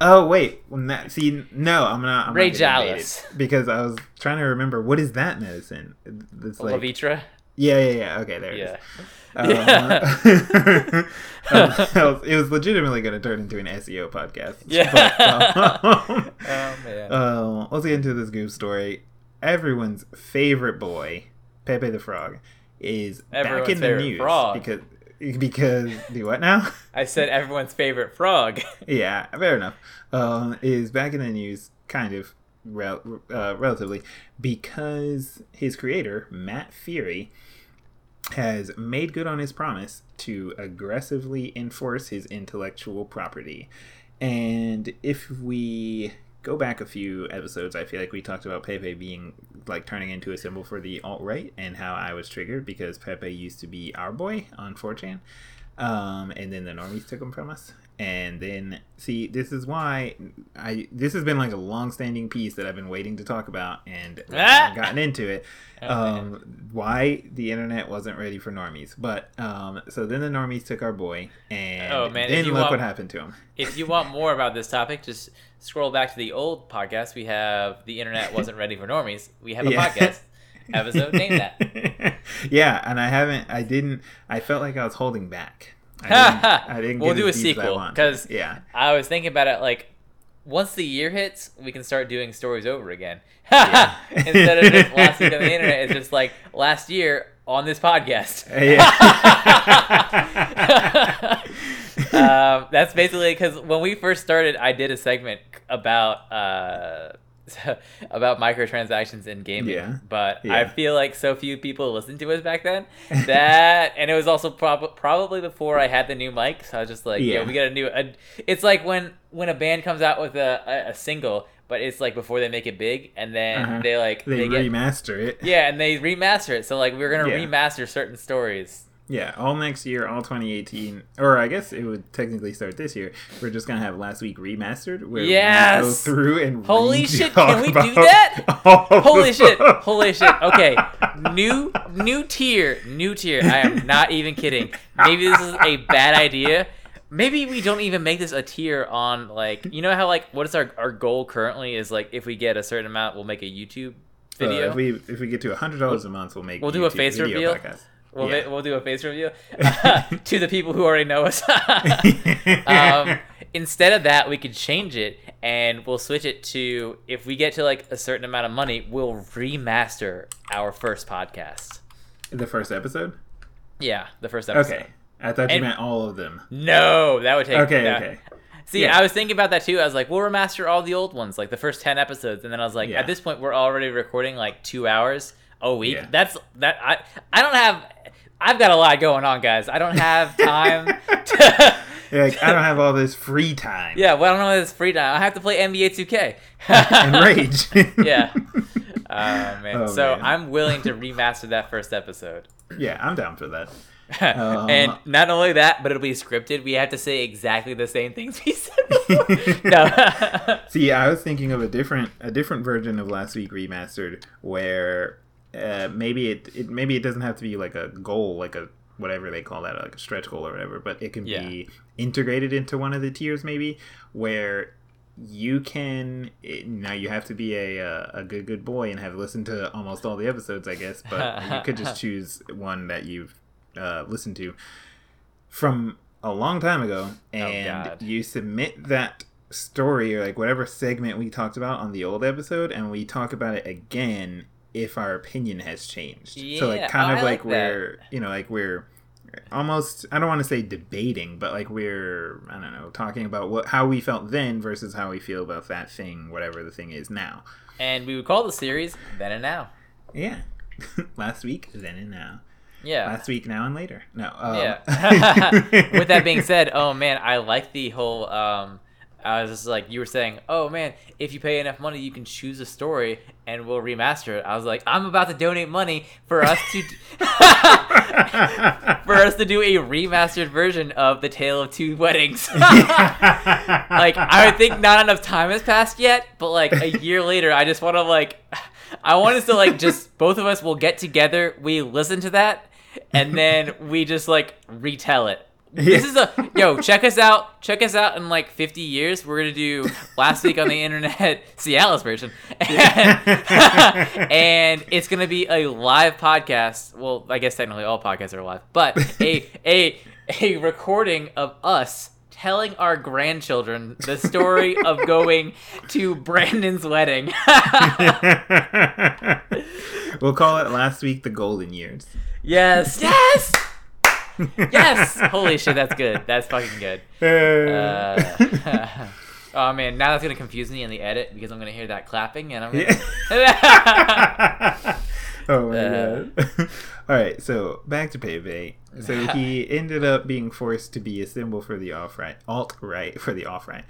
S2: oh wait, see, no, I'm not. I'm
S1: Rage
S2: gonna
S1: Alice.
S2: because I was trying to remember what is that medicine. It's like,
S1: Levitra.
S2: yeah, yeah, yeah. Okay, there it is.
S1: Yeah.
S2: Um, um, it was legitimately going to turn into an SEO podcast.
S1: Yeah.
S2: But, um,
S1: Oh man.
S2: uh, let's get into this goof story. Everyone's favorite boy, Pepe the Frog, is
S1: Everyone's
S2: back in the news
S1: frog.
S2: because because do what now?
S1: I said everyone's favorite frog.
S2: yeah, fair enough. Um, is back in the news, kind of, rel- uh, relatively, because his creator Matt Furie has made good on his promise to aggressively enforce his intellectual property. And if we go back a few episodes, I feel like we talked about Pepe being like turning into a symbol for the alt right and how I was triggered because Pepe used to be our boy on 4chan. Um, and then the normies took him from us. And then, see, this is why I. This has been like a long-standing piece that I've been waiting to talk about, and haven't gotten into it.
S1: Oh.
S2: Um, why the internet wasn't ready for normies, but um, so then the normies took our boy, and
S1: Oh, man,
S2: then
S1: you
S2: look
S1: want-
S2: what happened to him.
S1: if you want more about this topic, just scroll back to the old podcast. We have the internet wasn't ready for normies. We have a
S2: Yeah.
S1: podcast episode named that.
S2: yeah, and I haven't. I didn't. I felt like I was holding back. I didn't, I didn't
S1: We'll do a
S2: deep as I
S1: sequel, because
S2: yeah,
S1: I was thinking about it like once the year hits, we can start doing stories over again. Instead of just last week on the internet, it's just like last year on this podcast. um, that's basically because when we first started, I did a segment about uh, about microtransactions in gaming.
S2: Yeah.
S1: But
S2: Yeah.
S1: I feel like so few people listened to us back then that, and it was also prob- probably before I had the new mic. So I was just like, yeah, we got a new. A, it's like when when a band comes out with a, a, a single, but it's like before they make it big, and then
S2: Uh-huh.
S1: they like
S2: they,
S1: they get
S2: remaster it.
S1: yeah, and they remaster it. So like we're gonna
S2: Yeah.
S1: remaster certain stories.
S2: Yeah, all next year, all 2018, or I guess it would technically start this year. We're just gonna have last week remastered, where
S1: Yes!
S2: we go through and
S1: Holy shit, can we do that? Holy shit! Holy shit! Okay, new new tier, new tier. I am not even kidding. Maybe this is a bad idea. Maybe we don't even make this a tier on like you know how like what is our our goal currently is like if we get a certain amount we'll make a YouTube
S2: Uh,
S1: video.
S2: if we if we get to hundred dollars a month, we'll make
S1: We'll do a face
S2: video
S1: reveal?
S2: podcast.
S1: We'll,
S2: Yeah.
S1: we'll do a face review to the people who already know us. um, instead of that, we could change it and we'll switch it to if we get to like a certain amount of money, we'll remaster our first podcast.
S2: the first episode.
S1: Yeah, the first episode.
S2: Okay, I thought you
S1: And-
S2: meant all of them.
S1: No, that would take.
S2: Okay,
S1: that-
S2: okay.
S1: See,
S2: Yeah.
S1: I was thinking about that too. I was like, we'll remaster all the old ones, like the first ten episodes, and then I was like,
S2: Yeah.
S1: at this point, we're already recording like two hours a week.
S2: Yeah.
S1: That's that. I I don't have. I've got a lot going on, guys. I don't have time to.
S2: Like, I don't have all this free time.
S1: Yeah, well, I don't know this free time. I have to play NBA 2K.
S2: And rage.
S1: yeah. Oh man.
S2: Oh,
S1: so
S2: man.
S1: I'm willing to remaster that first episode.
S2: yeah, I'm down for that. Um,
S1: and not only that, but it'll be scripted. We have to say exactly the same things we said before. no.
S2: See, I was thinking of a different a different version of last week remastered where uh, maybe it, it maybe it doesn't have to be like a goal, like a whatever they call that, like a stretch goal or whatever, but it can be integrated into one of the tiers maybe where you can it, now you have to be a, uh, a good good boy and have listened to almost all the episodes i guess but you could just choose one that you've uh, listened to from a long time ago and
S1: God.
S2: you submit that story or like whatever segment we talked about on the old episode and we talk about it again if our opinion has changed so like kind
S1: oh,
S2: of like,
S1: like
S2: we're you know like we're almost i don't want to say debating but like we're i don't know talking about what how we felt then versus how we feel about that thing whatever the thing is now
S1: and we would call the series Then and Now.
S2: yeah last week then and now
S1: Yeah.
S2: last week now and later no um,
S1: Yeah. With that being said, oh man, I like the whole. Um, I was just like, you were saying, oh man, if you pay enough money, you can choose a story and we'll remaster it. I was like, I'm about to donate money for us to for us to do a remastered version of the Tale of Two Weddings. like, I would think not enough time has passed yet, but like a year later, I just want to like, I want us to like just both of us will get together, we listen to that, and then we just like retell it. This is a yo. Check us out. Check us out in like 50 years. We're gonna do last week on the internet Cialis version, and it's gonna be a live podcast. Well, I guess technically all podcasts are live, but a a a recording of us telling our grandchildren the story of going to Brandon's wedding.
S2: we'll call it last week the golden years
S1: yes, yes, yes. Holy shit, that's good. That's fucking good. Uh, oh man, now that's gonna confuse me in the edit because I'm gonna hear that clapping and I'm gonna.
S2: oh my
S1: Uh.
S2: god. All right, so back to Pepe. So he ended up being forced to be a symbol for the alt right, alt right for the off right,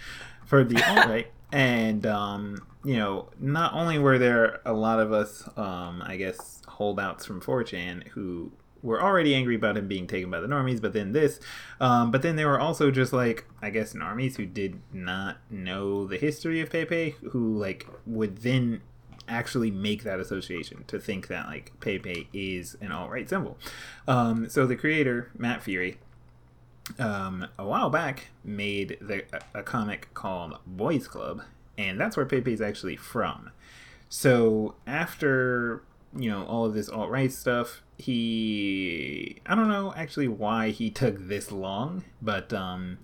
S2: for the alt right, and um, you know, not only were there a lot of us, um, I guess, holdouts from 4chan who were already angry about him being taken by the normies, but then this, um, but then there were also just like I guess normies who did not know the history of Pepe, who like would then actually make that association to think that like Pepe is an alt right symbol. Um, so the creator Matt Furie, um, a while back made the a, comic called Boys Club, and that's where Pepe is actually from. So after you know all of this alt right stuff, he I don't know actually why he took this long, but um,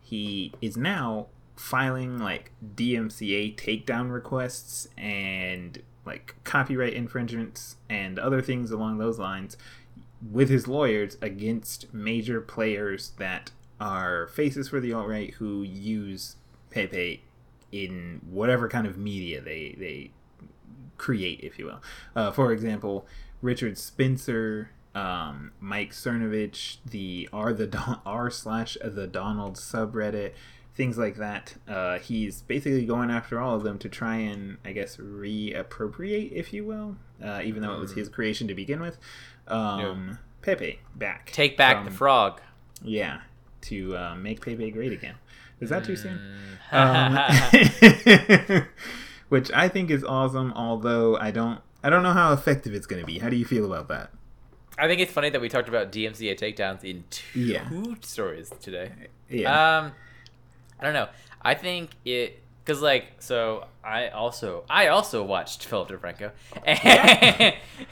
S2: he is now filing like DMCA takedown requests and like copyright infringements and other things along those lines with his lawyers against major players that are faces for the alt right who use Pepe in whatever kind of media they they create, if you will. Uh, for example, Richard Spencer, um, Mike Cernovich, the R the Don- R slash the Donald subreddit, things like that. Uh, he's basically going after all of them to try and, I guess, reappropriate, if you will, uh, even though it was his creation to begin with. Um, Pepe back.
S1: Take back the frog.
S2: Yeah, to uh, make Pepe great again. Is that too soon?
S1: Mm.
S2: Um, which I think is awesome. Although I don't, I don't know how effective it's going to be. How do you feel about that?
S1: I think it's funny that we talked about DMCA takedowns in two
S2: Yeah.
S1: stories today.
S2: Yeah,
S1: Um, I don't know. I think it because like so I also I also watched Philip DeFranco.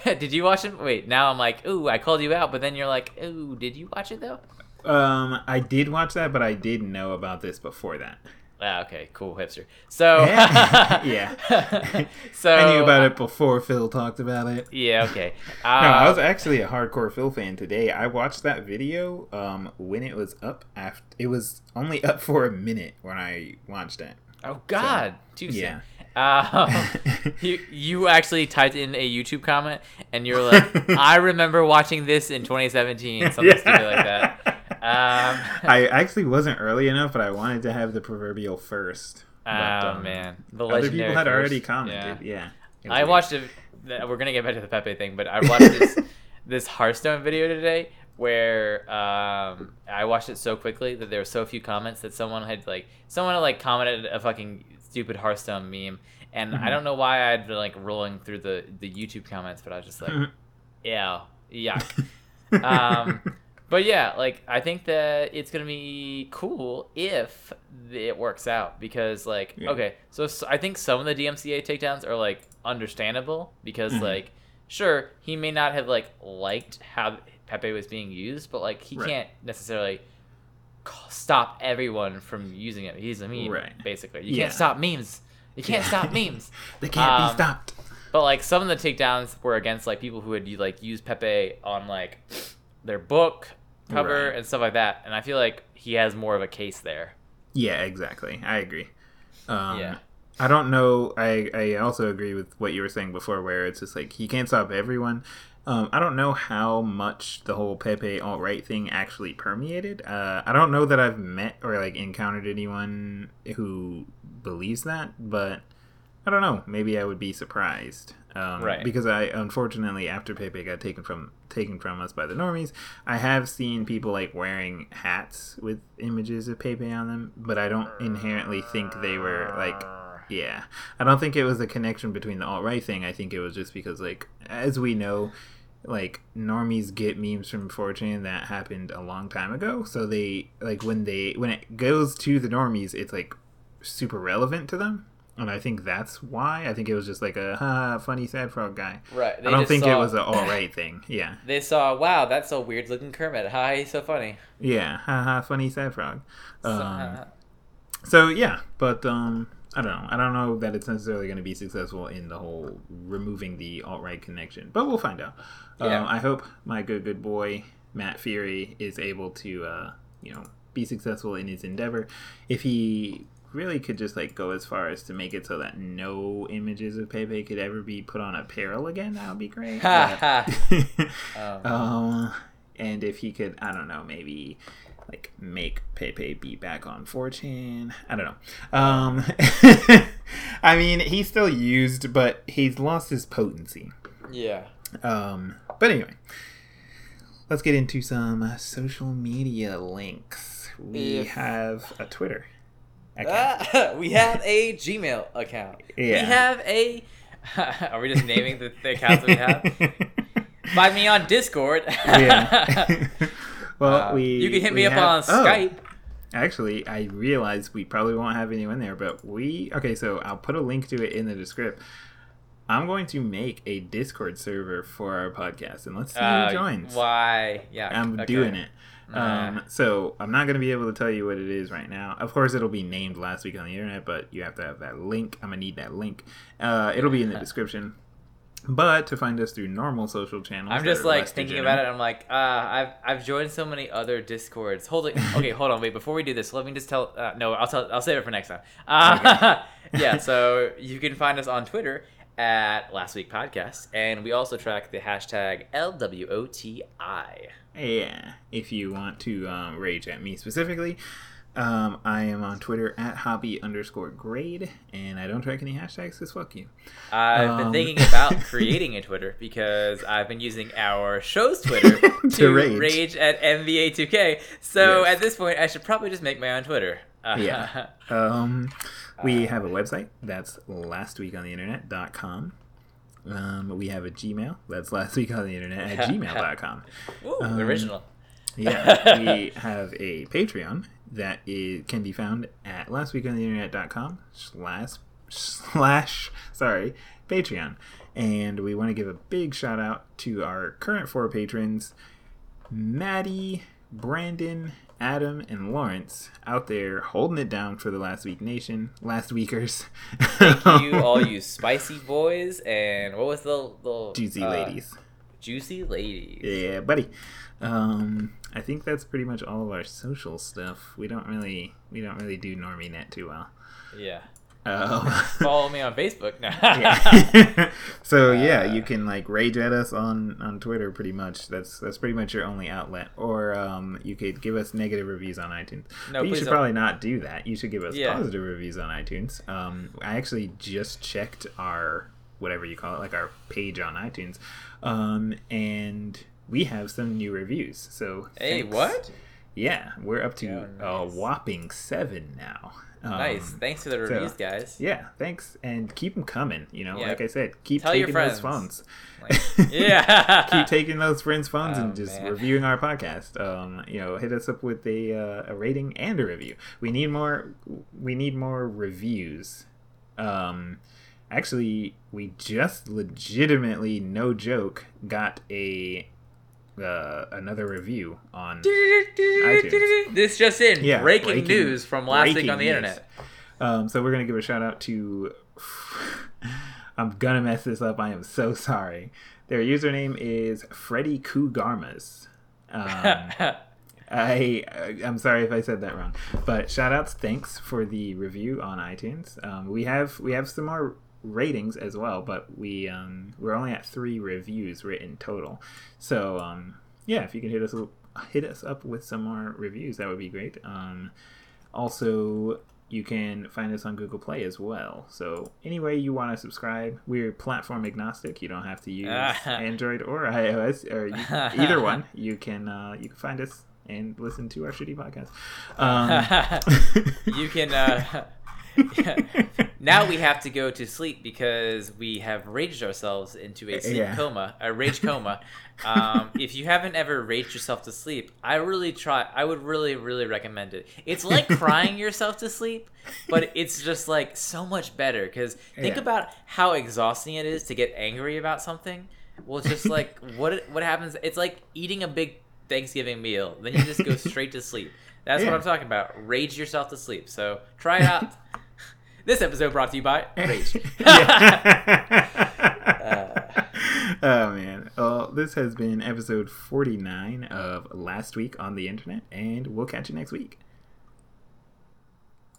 S1: did you watch it? Wait, now I'm like, ooh, I called you out, but then you're like, ooh, did you watch it though?
S2: um, I did watch that, but I did know about this before that.
S1: Ah, okay, cool hipster. So
S2: Yeah.
S1: so
S2: I knew about it before Phil talked about it.
S1: Yeah, okay.
S2: No, I was actually a hardcore Phil fan today. I watched that video um, when it was up. After it was only up for a minute when I watched it.
S1: oh God, too
S2: yeah.
S1: soon. Um, you you actually typed in a YouTube comment and you're like, I remember watching this in 2017, something stupid like that. Um,
S2: I actually wasn't early enough, but I wanted to have the proverbial first. But,
S1: oh
S2: um,
S1: man, the
S2: Other people had already commented.
S1: Yeah.
S2: Yeah.
S1: I
S2: weird.
S1: watched a. We're gonna get back to the Pepe thing, but I watched this this Hearthstone video today where um, I watched it so quickly that there were so few comments that someone had like someone had like commented a fucking stupid Hearthstone meme, and I
S2: Mhm.
S1: don't know why I'd been like rolling through the the YouTube comments, but I was just like, yeah, yuck. um, but yeah, like I think that it's gonna be cool if it works out because like
S2: Yeah.
S1: okay, so, I think some of the DMCA takedowns are like understandable because
S2: Mhm.
S1: like sure he may not have like liked how Pepe was being used, but like he
S2: Right.
S1: can't necessarily stop everyone from using it. He's a meme,
S2: Right.
S1: basically. You
S2: Yeah.
S1: can't stop memes. You can't
S2: Yeah.
S1: stop memes.
S2: They can't
S1: Um,
S2: be stopped.
S1: But like some of the takedowns were against like people who had like used Pepe on like their book cover
S2: Right.
S1: and stuff like that, and I feel like he has more of a case there.
S2: Yeah, exactly. I agree. Um,
S1: Yeah.
S2: I don't know. I, I also agree with what you were saying before, where it's just like he can't stop everyone. Um, I don't know how much the whole Pepe alt right thing actually permeated. Uh, I don't know that I've met or like encountered anyone who believes that, but I don't know. Maybe I would be surprised. Um,
S1: Right.
S2: Because I unfortunately after Pepe got taken from taken from us by the normies, I have seen people like wearing hats with images of Pepe on them, but I don't inherently think they were like yeah. I don't think it was a connection between the alt right thing. I think it was just because like as we know, like normies get memes from 4chan that happened a long time ago. So they like when they when it goes to the normies, it's like super relevant to them. And I think that's why. I think it was just like a ha, funny sad frog guy.
S1: Right.
S2: I don't think it was an all right thing. Yeah.
S1: They saw, wow, that's a weird looking Kermit. Hi, he's so funny.
S2: Yeah. Ha ha funny sad frog.
S1: So,
S2: Um,
S1: uh,
S2: So yeah, but um, I don't know. I don't know that it's necessarily going to be successful in the whole removing the alt right connection, but we'll find out.
S1: Yeah.
S2: Um, I hope my good good boy Matt Furie is able to uh, you know be successful in his endeavor. If he really could just like go as far as to make it so that no images of Pepe could ever be put on apparel again, that would be great. But-
S1: um,
S2: um, and if he could, I don't know, maybe like make Pepe be back on 4chan. I don't know. Um, I mean, he's still used, but he's lost his potency.
S1: yeah.
S2: Um, but anyway, let's get into some social media links. We
S1: If-
S2: have a Twitter. Account.
S1: Ah, we have a Gmail account.
S2: Yeah.
S1: We have a. Are we just naming the, the accounts we have? Find me on Discord.
S2: yeah. well,
S1: Uh,
S2: we
S1: you can hit me up
S2: have-
S1: on
S2: oh.
S1: Skype.
S2: Actually, I realize we probably won't have anyone there, but we okay. So I'll put a link to it in the description. I'm going to make a Discord server for our podcast, and let's see
S1: Uh,
S2: who joins.
S1: Why? Yeah.
S2: I'm
S1: okay.
S2: doing it. Um, so I'm not going to be able to tell you what it is right now. Of course, it'll be named last week on the internet, but you have to have that link. I'm gonna need that link. Uh, it'll be in the description. But to find us through normal social channels,
S1: I'm just like thinking about it. I'm like, uh, I've I've joined so many other discords. Hold it. Okay, hold on. Wait, before we do this, let me just tell. Uh, no, I'll tell. I'll save it for next time. Uh, yeah. So you can find us on Twitter at Last Week Podcast, and we also track the hashtag LWOTI.
S2: Yeah, if you want to um, rage at me specifically, um, I am on Twitter at hobby underscore grade, and I don't track any hashtags because fuck you.
S1: I've
S2: Um,
S1: been thinking about creating a Twitter because I've been using our show's Twitter to,
S2: rage.
S1: rage. at NBA 2K. So
S2: Yes.
S1: at this point, I should probably just make my own Twitter. Uh,
S2: Yeah. Um, we have a website that's lastweekontheinternet.com. Um, we have a Gmail that's last week on the internet at gmail.com.
S1: Ooh,
S2: Um,
S1: original.
S2: Yeah, we have a Patreon that is, can be found at lastweekontheinternet.com slash slash sorry Patreon, and we want to give a big shout out to our current four patrons: Maddie, Brandon, Adam, and Lawrence out there holding it down for the last week nation, last weekers.
S1: Thank you, all you spicy boys, and what was the the
S2: Juicy
S1: uh,
S2: ladies.
S1: Juicy ladies.
S2: Yeah, buddy. Um, I think that's pretty much all of our social stuff. We don't really, we don't really do normie net too well.
S1: Yeah. Follow me on Facebook now.
S2: yeah. so yeah,
S1: Uh,
S2: you can like rage at us on on Twitter. Pretty much, that's that's pretty much your only outlet. Or um, you could give us negative reviews on iTunes.
S1: No,
S2: but you should
S1: don't.
S2: probably not do that. You should give us
S1: Yeah.
S2: positive reviews on iTunes. Um, I actually just checked our whatever you call it, like our page on iTunes, um, and we have some new reviews. So
S1: hey,
S2: thanks.
S1: what?
S2: Yeah, we're up to
S1: Oh,
S2: a whopping seven now. Um,
S1: nice. Thanks for the
S2: so-
S1: reviews, guys.
S2: yeah, thanks, and keep them coming. You know,
S1: Yeah.
S2: like I said, keep
S1: Tell
S2: taking those
S1: friends.
S2: phones.
S1: Like, yeah.
S2: keep taking those friends' phones
S1: Oh,
S2: and just
S1: man.
S2: reviewing our podcast. Um, you know, hit us up with a uh, a rating and a review. We need more. We need more reviews. Um, actually, we just legitimately, no joke, got a uh, another review on iTunes.
S1: This just in.
S2: Yeah,
S1: breaking,
S2: breaking-
S1: news from last week on the
S2: news.
S1: internet.
S2: Um, so we're gonna give a shout out to. I'm gonna mess this up. I am so sorry. Their username is Freddy Kugarmas. Um, I I'm sorry if I said that wrong, but shout outs, thanks for the review on iTunes. Um, we have we have some more ratings as well, but we um, we're only at three reviews written total. So um, yeah, if you can hit us hit us up with some more reviews, that would be great. Um, also, you can find us on Google Play as well. So any way you want to subscribe, we're platform agnostic. You don't have to use Android or iOS or you, either one. You can uh, you can find us and listen to our shitty podcast. Um,
S1: you can. Uh, now we have to go to sleep because we have raged ourselves into a sleep
S2: Yeah.
S1: coma, a rage coma. Um, if you haven't ever raged yourself to sleep, I really try. I would really, really recommend it. It's like crying yourself to sleep, but it's just like so much better. Because think
S2: Yeah.
S1: about how exhausting it is to get angry about something. Well, it's just like what what happens. It's like eating a big Thanksgiving meal, then you just go straight to sleep. That's what I'm talking about. Rage yourself to sleep. So try it out. This episode brought to you by Rage. Uh.
S2: oh man. Well, this has been episode 49 of Last Week on the Internet, and we'll catch you next week.